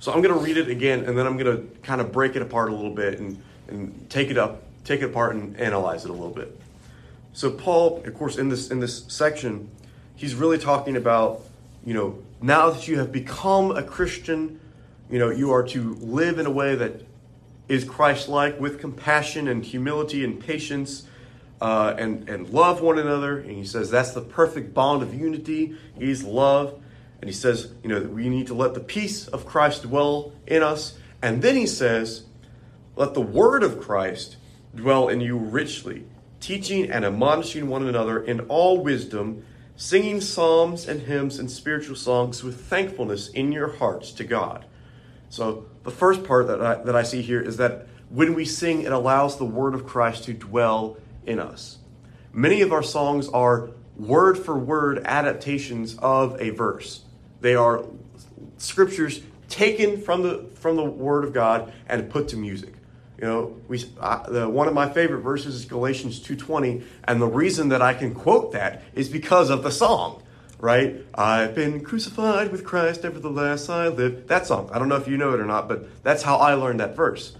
So I'm going to read it again and then I'm going to kind of break it apart a little bit and, and take it up, take it apart and analyze it a little bit. So Paul, of course, in this in this section, he's really talking about, you know, now that you have become a Christian, you know, you are to live in a way that is Christ-like with compassion and humility and patience uh, and, and love one another. And he says that's the perfect bond of unity. is love. And he says, you know, that we need to let the peace of Christ dwell in us. And then he says, let the word of Christ dwell in you richly, teaching and admonishing one another in all wisdom, singing psalms and hymns and spiritual songs with thankfulness in your hearts to God. So the first part that I, that I see here is that when we sing, it allows the word of Christ to dwell in us. Many of our songs are word for word adaptations of a verse. They are scriptures taken from the from the word of God and put to music. You know, we the, one of my favorite verses is Galatians 2:20, and the reason that I can quote that is because of the song, right? I've been crucified with Christ, nevertheless I live. That song. I don't know if you know it or not, but that's how I learned that verse.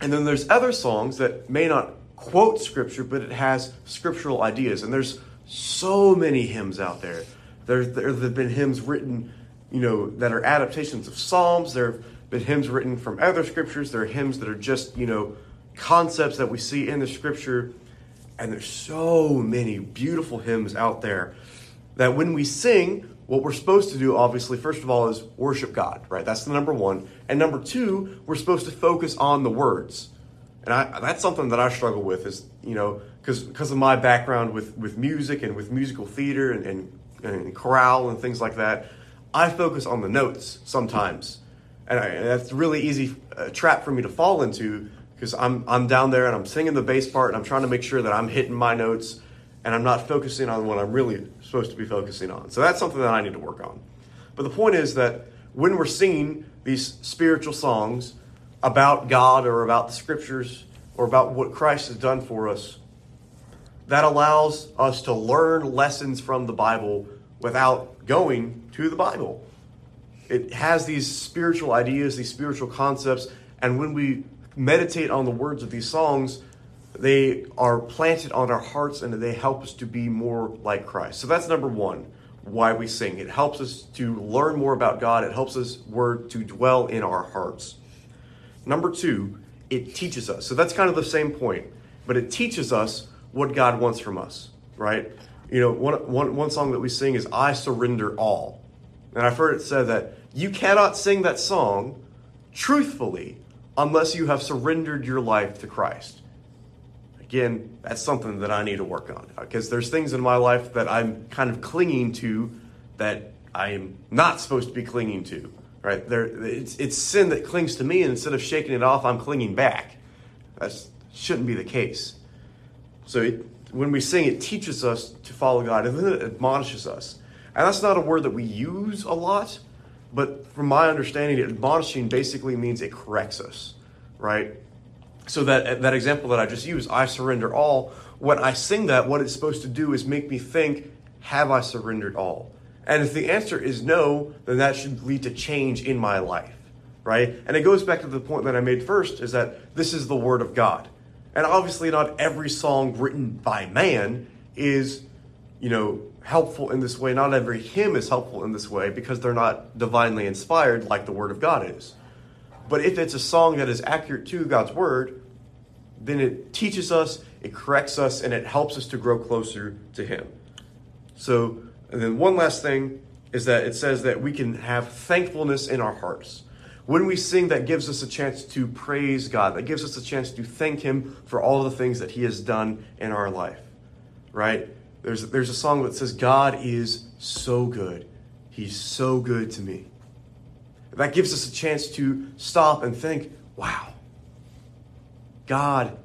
And then there's other songs that may not quote scripture, but it has scriptural ideas. And there's so many hymns out there. There, there have been hymns written, you know, that are adaptations of Psalms. There have hymns written from other scriptures. There are hymns that are just, you know, concepts that we see in the scripture. And there's so many beautiful hymns out there that when we sing, what we're supposed to do, obviously, first of all, is worship God, right? That's the number one. And number two, we're supposed to focus on the words and I, that's something that I struggle with is you know because because of my background with with music and with musical theater and, and, and chorale and things like that, I focus on the notes sometimes, and, I, that's really easy uh, trap for me to fall into because I'm I'm down there and I'm singing the bass part and I'm trying to make sure that I'm hitting my notes and I'm not focusing on what I'm really supposed to be focusing on. So that's something that I need to work on. But the point is that when we're singing these spiritual songs about God or about the scriptures or about what Christ has done for us, that allows us to learn lessons from the Bible without going to the Bible. It has these spiritual ideas, these spiritual concepts, and when we meditate on the words of these songs, they are planted on our hearts and they help us to be more like Christ. So that's number one, why we sing. It helps us to learn more about God, it helps us word to dwell in our hearts. Number two, it teaches us. So that's kind of the same point, but it teaches us what God wants from us, right? You know, one, one, one song that we sing is I Surrender All. And I've heard it said that you cannot sing that song truthfully unless you have surrendered your life to Christ. Again, that's something that I need to work on because there's things in my life that I'm kind of clinging to that I am not supposed to be clinging to right? There, it's, it's sin that clings to me, and instead of shaking it off, I'm clinging back. That shouldn't be the case. So it, when we sing, it teaches us to follow God, and then it admonishes us. And that's not a word that we use a lot, but from my understanding, admonishing basically means it corrects us. right? So that that example that I just used, I surrender all. When I sing that, what it's supposed to do is make me think, have I surrendered all? And if the answer is no, then that should lead to change in my life, right? And it goes back to the point that I made first is that this is the word of God. And obviously not every song written by man is, you know, helpful in this way. Not every hymn is helpful in this way because they're not divinely inspired like the word of God is. But if it's a song that is accurate to God's word, then it teaches us, it corrects us, and it helps us to grow closer to Him. So, and then one last thing is that it says that we can have thankfulness in our hearts. When we sing, that gives us a chance to praise God. That gives us a chance to thank Him for all the things that He has done in our life. Right? There's, there's a song that says, God is so good. He's so good to me. That gives us a chance to stop and think, wow, God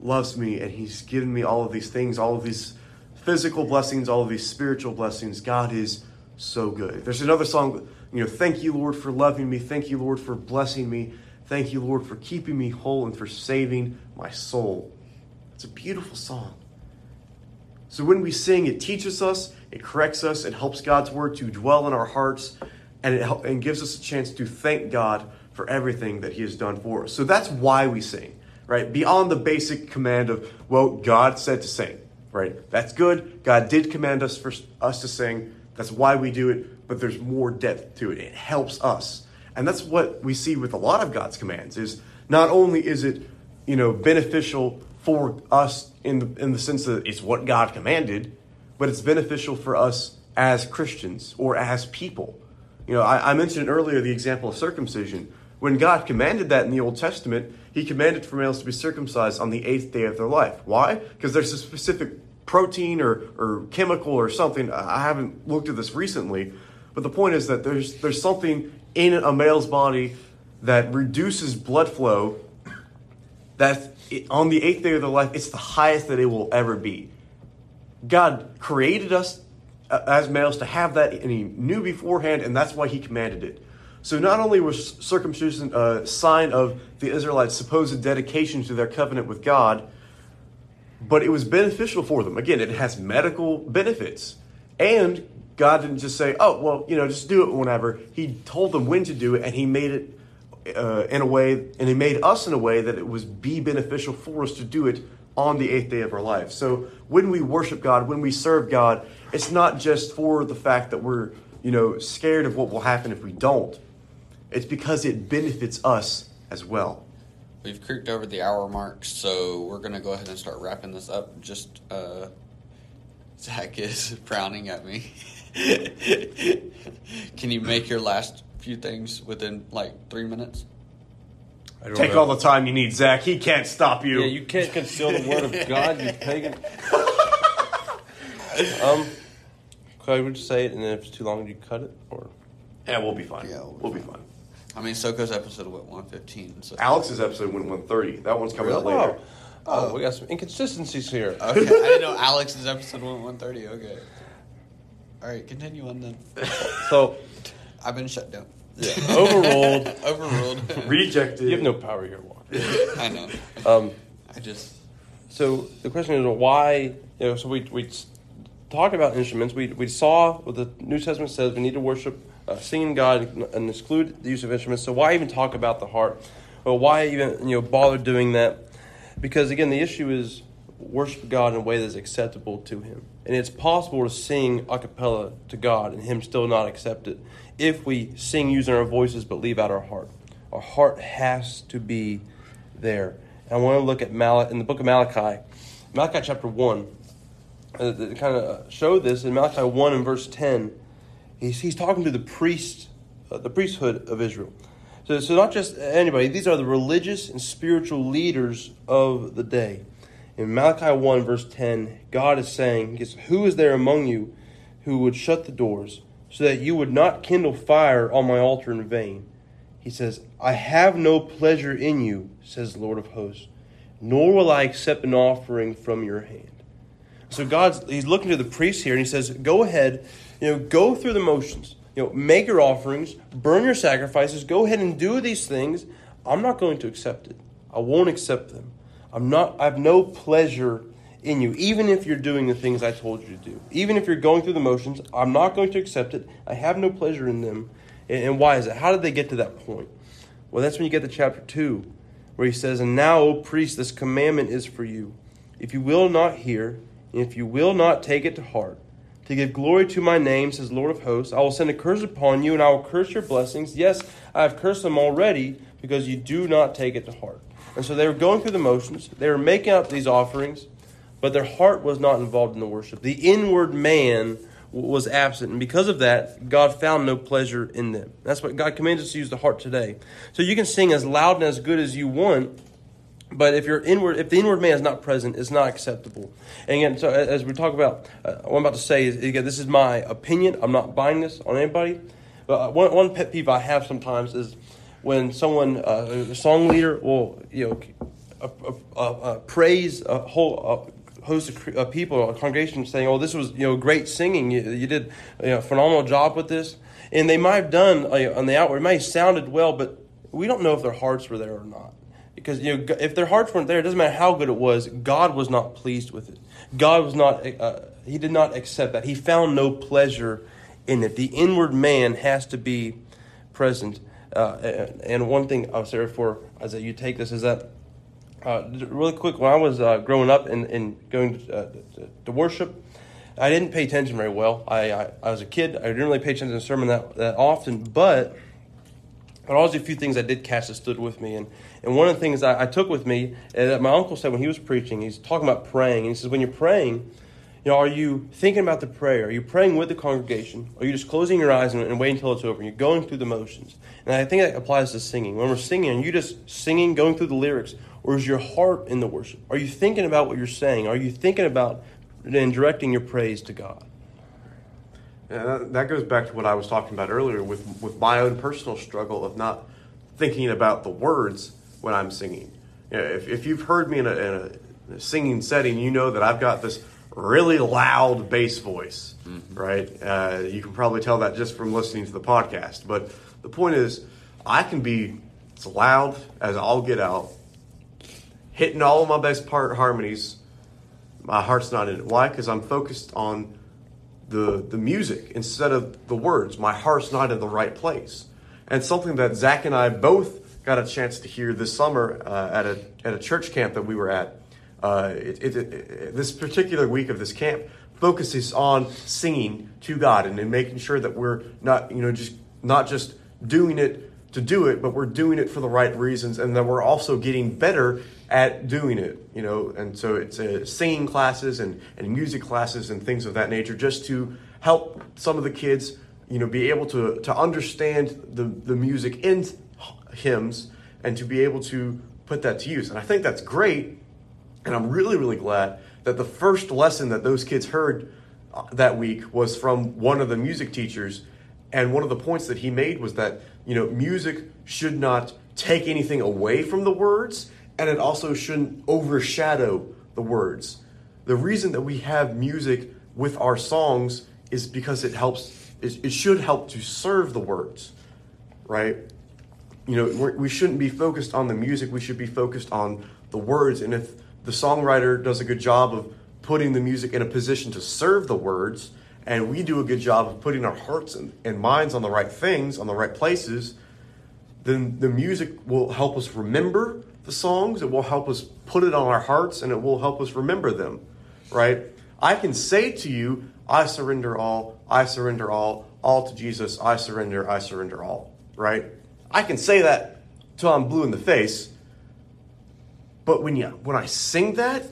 loves me and He's given me all of these things, all of these physical blessings, all of these spiritual blessings. God is so good. There's another song, you know, thank you, Lord, for loving me. Thank you, Lord, for blessing me. Thank you, Lord, for keeping me whole and for saving my soul. It's a beautiful song. So when we sing, it teaches us, it corrects us, it helps God's word to dwell in our hearts, and it help, and gives us a chance to thank God for everything that He has done for us. So that's why we sing, right? Beyond the basic command of, well, God said to sing, right? That's good. God did command us for us to sing. That's why we do it, but there's more depth to it. It helps us. And that's what we see with a lot of God's commands is not only is it, you know, beneficial for us in the, in the sense that it's what God commanded, but it's beneficial for us as Christians or as people. You know, I, I mentioned earlier the example of circumcision. When God commanded that in the Old Testament, He commanded for males to be circumcised on the eighth day of their life. Why? Because there's a specific protein or, or chemical or something. I haven't looked at this recently, but the point is that there's there's something in a male's body that reduces blood flow. That on the eighth day of their life, it's the highest that it will ever be. God created us uh, as males to have that, and He knew beforehand, and that's why He commanded it. So not only was circumcision a sign of the Israelites' supposed dedication to their covenant with God, but it was beneficial for them. Again, it has medical benefits. And God didn't just say, oh, well, you know, just do it whenever. He told them when to do it, and He made it uh, in a way, and He made us in a way that it was be beneficial for us to do it on the eighth day of our life. So when we worship God, when we serve God, it's not just for the fact that we're, you know, scared of what will happen if we don't. It's because it benefits us as well. We've creeped over the hour mark, so we're going to go ahead and start wrapping this up. Just, uh, Zach is frowning at me. Can you make your last few things within like three minutes? I don't Take know. all the time you need, Zach. He can't stop you. Yeah, you can't conceal the word of God, you pagan. um, could I would just say it, and then if it's too long, you cut it, or Yeah, we'll be fine. Yeah, we'll be we'll be fine. I mean, Soko's episode went 115. So. Alex's episode went 130. That one's coming out Really? later. oh, oh, we got some inconsistencies here. Okay, I didn't know Alex's episode went 130. Okay. All right, continue on then. So, I've been shut down. yeah, overruled. Overruled. Rejected. You have no power here, Walker. I know. Um, I just. so the question is why? You know, so we we s- talked about instruments. We we saw what the New Testament says. We need to worship, uh, singing God, and exclude the use of instruments. So why even talk about the heart? Or why even you know bother doing that? Because again, the issue is worship God in a way that is acceptable to Him, and it's possible to sing a cappella to God and Him still not accept it if we sing using our voices but leave out our heart. Our heart has to be there. And I want to look at Mal- in the book of Malachi, Malachi chapter 1, uh, kind of show this in Malachi 1 and verse 10. He's, he's talking to the priest, uh, the priesthood of Israel. So, so not just anybody, these are the religious and spiritual leaders of the day. In Malachi 1, verse 10, God is saying, Who is there among you who would shut the doors so that you would not kindle fire on my altar in vain? He says, I have no pleasure in you, says the Lord of hosts, nor will I accept an offering from your hand. So God's He's looking to the priests here and he says, Go ahead, you know, go through the motions. You know, make your offerings, burn your sacrifices, go ahead and do these things, I'm not going to accept it. I won't accept them. I'm not I have no pleasure in you, even if you're doing the things I told you to do. Even if you're going through the motions, I'm not going to accept it. I have no pleasure in them. And, why is that? How did they get to that point? Well, that's when you get to chapter 2, where he says, And now, O priest, this commandment is for you. If you will not hear, and if you will not take it to heart, to give glory to my name, says Lord of hosts, I will send a curse upon you, and I will curse your blessings. Yes, I have cursed them already, because you do not take it to heart. And so they were going through the motions, they were making up these offerings, but their heart was not involved in the worship. The inward man was absent, and because of that, God found no pleasure in them. That's what God commands us to use the heart today. So you can sing as loud and as good as you want, but if you're inward, if the inward man is not present, it's not acceptable. And again, so as we talk about, uh, what I'm about to say is again, this is my opinion. I'm not buying this on anybody. But uh, one one pet peeve I have sometimes is when someone, uh, a song leader, will you know, uh, uh, uh, praise a whole host of people, a congregation, saying, "Oh, this was you know great singing. You, you did you know, a phenomenal job with this." And they might have done uh, on the outward, it might have sounded well, but we don't know if their hearts were there or not. Because you know, if their hearts weren't there, it doesn't matter how good it was. God was not pleased with it. God was not. Uh, he did not accept that. He found no pleasure in it. The inward man has to be present. Uh, and one thing I'll say for as you take this is that uh, really quick, when I was uh, growing up and, and going to, uh, to, worship, I didn't pay attention very well. I, I, I, was a kid. I didn't really pay attention to the sermon that, that often, but but always a few things I did catch that stood with me. And, and one of the things I, I took with me that my uncle said when he was preaching, he's talking about praying. And he says, when you're praying, you know, are you thinking about the prayer? Are you praying with the congregation? Are you just closing your eyes and, and waiting until it's over? and You're going through the motions. And I think that applies to singing. When we're singing, are you just singing, going through the lyrics? Or is your heart in the worship? Are you thinking about what you're saying? Are you thinking about and directing your praise to God? Yeah, that goes back to what I was talking about earlier with, with my own personal struggle of not thinking about the words when I'm singing. You know, if, if you've heard me in a, in a, singing setting, you know that I've got this really loud bass voice, mm-hmm. right? Uh, you can probably tell that just from listening to the podcast. But the point is, I can be as loud as I'll get out, hitting all of my best part harmonies. My heart's not in it. Why? Because I'm focused on the the music instead of the words. My heart's not in the right place. And something that Zach and I both got a chance to hear this summer uh, at a at a church camp that we were at. Uh, it, it, it, this particular week of this camp focuses on singing to God and, and making sure that we're not you know just not just doing it to do it, but we're doing it for the right reasons, and then we're also getting better at doing it. You know, and so it's uh, singing classes and, and music classes and things of that nature, just to help some of the kids, you know, be able to to understand the the music in hymns and to be able to put that to use. And I think that's great, and I'm really really glad that the first lesson that those kids heard uh, that week was from one of the music teachers and one of the points that he made was that, you know, music should not take anything away from the words, and it also shouldn't overshadow the words. The reason that we have music with our songs is because it helps, it should help to serve the words, right? You know, we shouldn't be focused on the music, we should be focused on the words. And if the songwriter does a good job of putting the music in a position to serve the words, and we do a good job of putting our hearts and, and minds on the right things, on the right places, then the music will help us remember the songs. It will help us put it on our hearts and it will help us remember them, right? I can say to you, I surrender all, I surrender all, all to Jesus, I surrender, I surrender all, right? I can say that till I'm blue in the face. But when you when I sing that,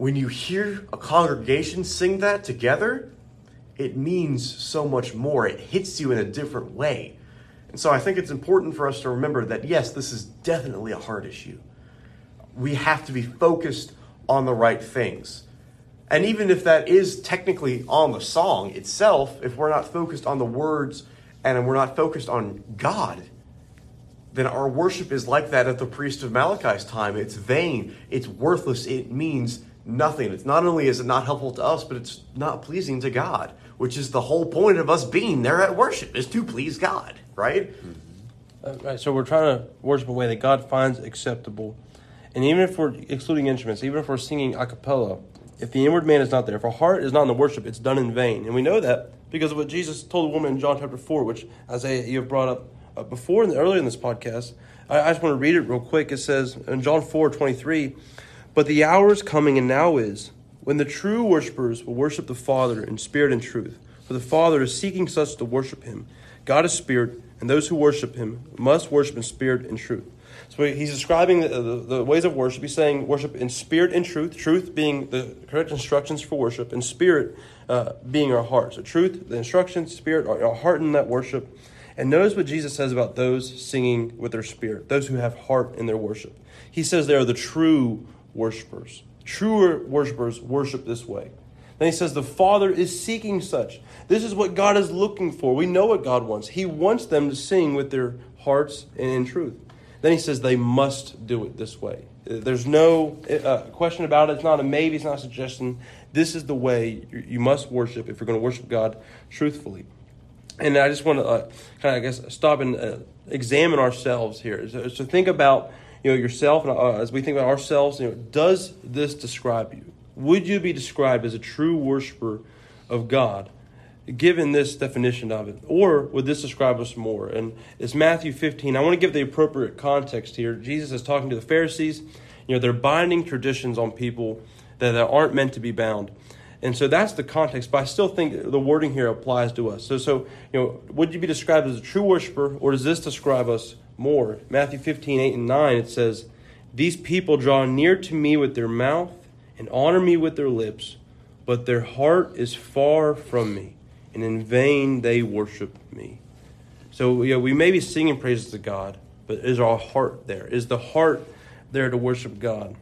when you hear a congregation sing that together, it means so much more. It hits you in a different way. And so I think it's important for us to remember that, yes, this is definitely a hard issue. We have to be focused on the right things. And even if that is technically on the song itself, if we're not focused on the words and we're not focused on God, then our worship is like that at the priest of Malachi's time. It's vain, it's worthless, it means nothing. It's not only is it not helpful to us, but it's not pleasing to God, which is the whole point of us being there at worship is to please God, right? Uh, right, so we're trying to worship a way that God finds acceptable. And even if we're excluding instruments, even if we're singing a cappella, if the inward man is not there, if our heart is not in the worship, it's done in vain. And we know that because of what Jesus told the woman in John chapter 4, which Isaiah, you have brought up uh, before and earlier in this podcast. I, I just want to read it real quick. It says in John 4 23, But the hour is coming, and now is, when the true worshippers will worship the Father in spirit and truth. For the Father is seeking such to worship him. God is spirit, and those who worship him must worship in spirit and truth. So he's describing the, the, the, ways of worship. He's saying worship in spirit and truth, truth being the correct instructions for worship, and spirit uh, being our heart. So, truth, the instructions, spirit, our, our heart in that worship. And notice what Jesus says about those singing with their spirit, those who have heart in their worship. He says they are the true worshipers. Truer worshipers worship this way. Then he says the Father is seeking such. This is what God is looking for. We know what God wants. He wants them to sing with their hearts and in truth. Then he says they must do it this way. There's no uh, question about it. It's not a maybe, it's not a suggestion. This is the way you must worship if you're going to worship God truthfully. And I just want to uh, kind of, I guess, stop and uh, examine ourselves here. So, so, think about you know yourself, and uh, as we think about ourselves, you know, does this describe you? Would you be described as a true worshiper of God, given this definition of it? Or would this describe us more? And it's Matthew 15. I want to give the appropriate context here. Jesus is talking to the Pharisees. You know, they're binding traditions on people that aren't meant to be bound. And so that's the context, but I still think the wording here applies to us. So, so you know, would you be described as a true worshiper, or does this describe us more? Matthew 15, 8 and 9, it says, These people draw near to me with their mouth and honor me with their lips, but their heart is far from me, and in vain they worship me. So we may be singing praises to God, but is our heart there? Is the heart there to worship God?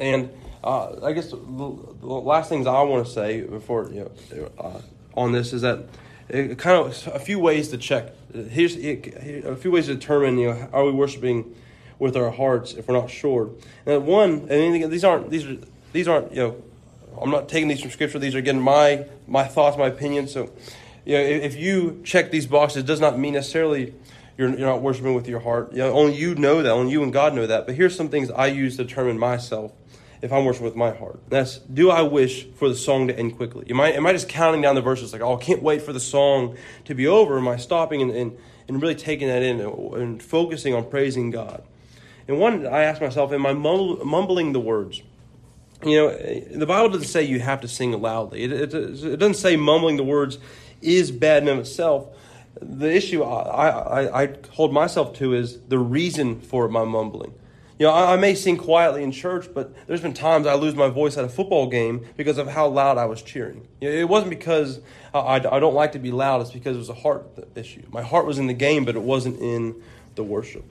And uh, I guess the, the, last things I want to say before you know uh, on this is that it, kind of a few ways to check. Here's a few ways to determine you know are we worshiping with our hearts if we're not sure. And one, and these aren't these are these aren't, you know, I'm not taking these from scripture. These are again my my thoughts, my opinions. So, you know, if you check these boxes, does not mean necessarily you're, you're not worshiping with your heart. You know, only you know that. Only you and God know that. But here's some things I use to determine myself if I'm worshiping with my heart. That's do I wish for the song to end quickly? Am I am I just counting down the verses like oh I can't wait for the song to be over? Am I stopping and and, and really taking that in and, and focusing on praising God? And one I ask myself, am I mumbling the words? you know, the Bible doesn't say you have to sing loudly. It, it, it doesn't say mumbling the words is bad in of itself. The issue I, I, I, hold myself to is the reason for my mumbling. You know, I, I, may sing quietly in church, but there's been times I lose my voice at a football game because of how loud I was cheering. You know, it wasn't because I, I don't like to be loud, it's because it was a heart issue. My heart was in the game, but it wasn't in the worship.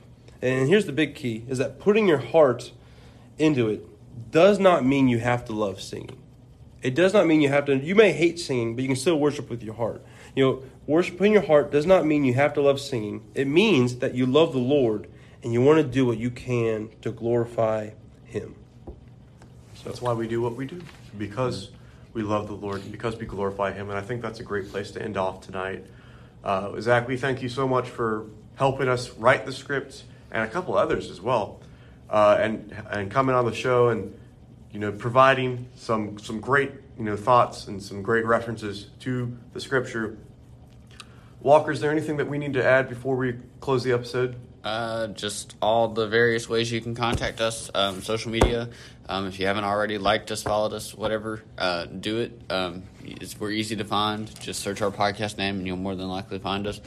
And here's the big key is that putting your heart into it does not mean you have to love singing. It does not mean you have to, you may hate singing, but you can still worship with your heart. You know, worship in your heart does not mean you have to love singing. It means that you love the Lord and you want to do what you can to glorify Him. So that's why we do what we do, because we love the Lord because we glorify Him. And I think that's a great place to end off tonight. Uh, Zach, we thank you so much for helping us write the script and a couple others as well uh, and and coming on the show and you know providing some some great you know thoughts and some great references to the scripture. Walker, is there anything that we need to add before we close the episode? Uh, just all the various ways you can contact us, um, social media. Um, if you haven't already liked us, followed us, whatever, uh, do it. Um, we're easy to find. Just search our podcast name, and you'll more than likely find us.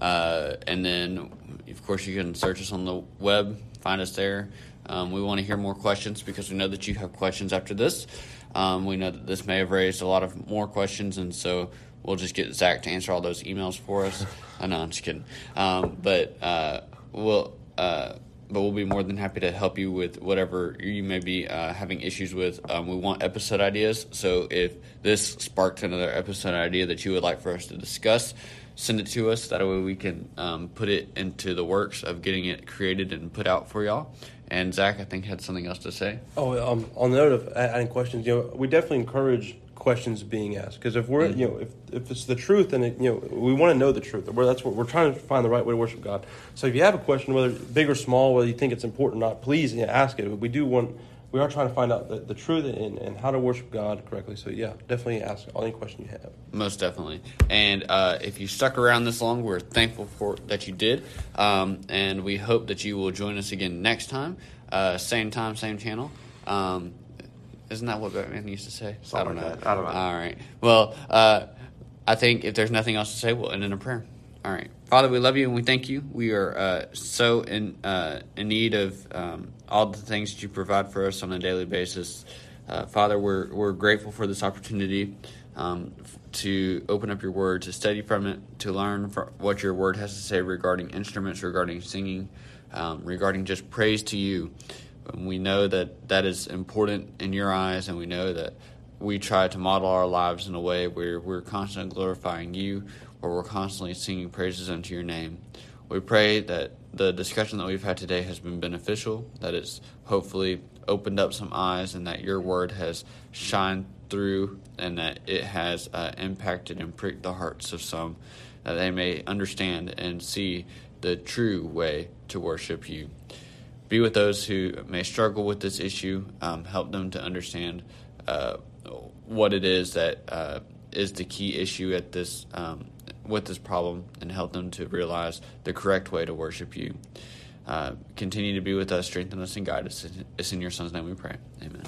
Uh, and then, of course, you can search us on the web, find us there. Um, we want to hear more questions because we know that you have questions after this. Um, we know that this may have raised a lot of more questions, and so we'll just get Zach to answer all those emails for us. I know, I'm just kidding. Um, but uh, we'll. Uh, but we'll be more than happy to help you with whatever you may be uh, having issues with. Um, we want episode ideas, so if this sparked another episode idea that you would like for us to discuss, send it to us. That way we can um, put it into the works of getting it created and put out for y'all. And Zach, I think, had something else to say. Oh, um, on the note of adding questions, you know, we definitely encourage questions being asked. Because if we're, you know, if, if it's the truth, and it, you know, we want to know the truth. We're, that's what we're trying to find the right way to worship God. So if you have a question, whether big or small, whether you think it's important or not, please you know, ask it. We do want, we are trying to find out the, the truth and, and how to worship God correctly. So yeah, definitely ask any question you have. Most definitely. And uh, if you stuck around this long, we're thankful for that you did. Um, and we hope that you will join us again next time. Uh, same time, same channel. Um, isn't that what Batman used to say? Something like that. I don't know. All right. Well, uh, I think if there's nothing else to say, we'll end in a prayer. All right. Father, we love you and we thank you. We are uh, so in uh, in need of um, all the things that you provide for us on a daily basis. Uh, Father, we're we're grateful for this opportunity um, f- to open up your word, to study from it, to learn what your word has to say regarding instruments, regarding singing, um, regarding just praise to you. And we know that that is important in your eyes, and we know that we try to model our lives in a way where we're constantly glorifying you, where we're constantly singing praises unto your name. We pray that the discussion that we've had today has been beneficial, that it's hopefully opened up some eyes, and that your word has shined through, and that it has uh, impacted and pricked the hearts of some, that they may understand and see the true way to worship you be with those who may struggle with this issue. Um, help them to understand uh, what it is that uh, is the key issue at this um, with this problem, and help them to realize the correct way to worship you. Uh, continue to be with us, strengthen us, and guide us. It's in your Son's name we pray. Amen.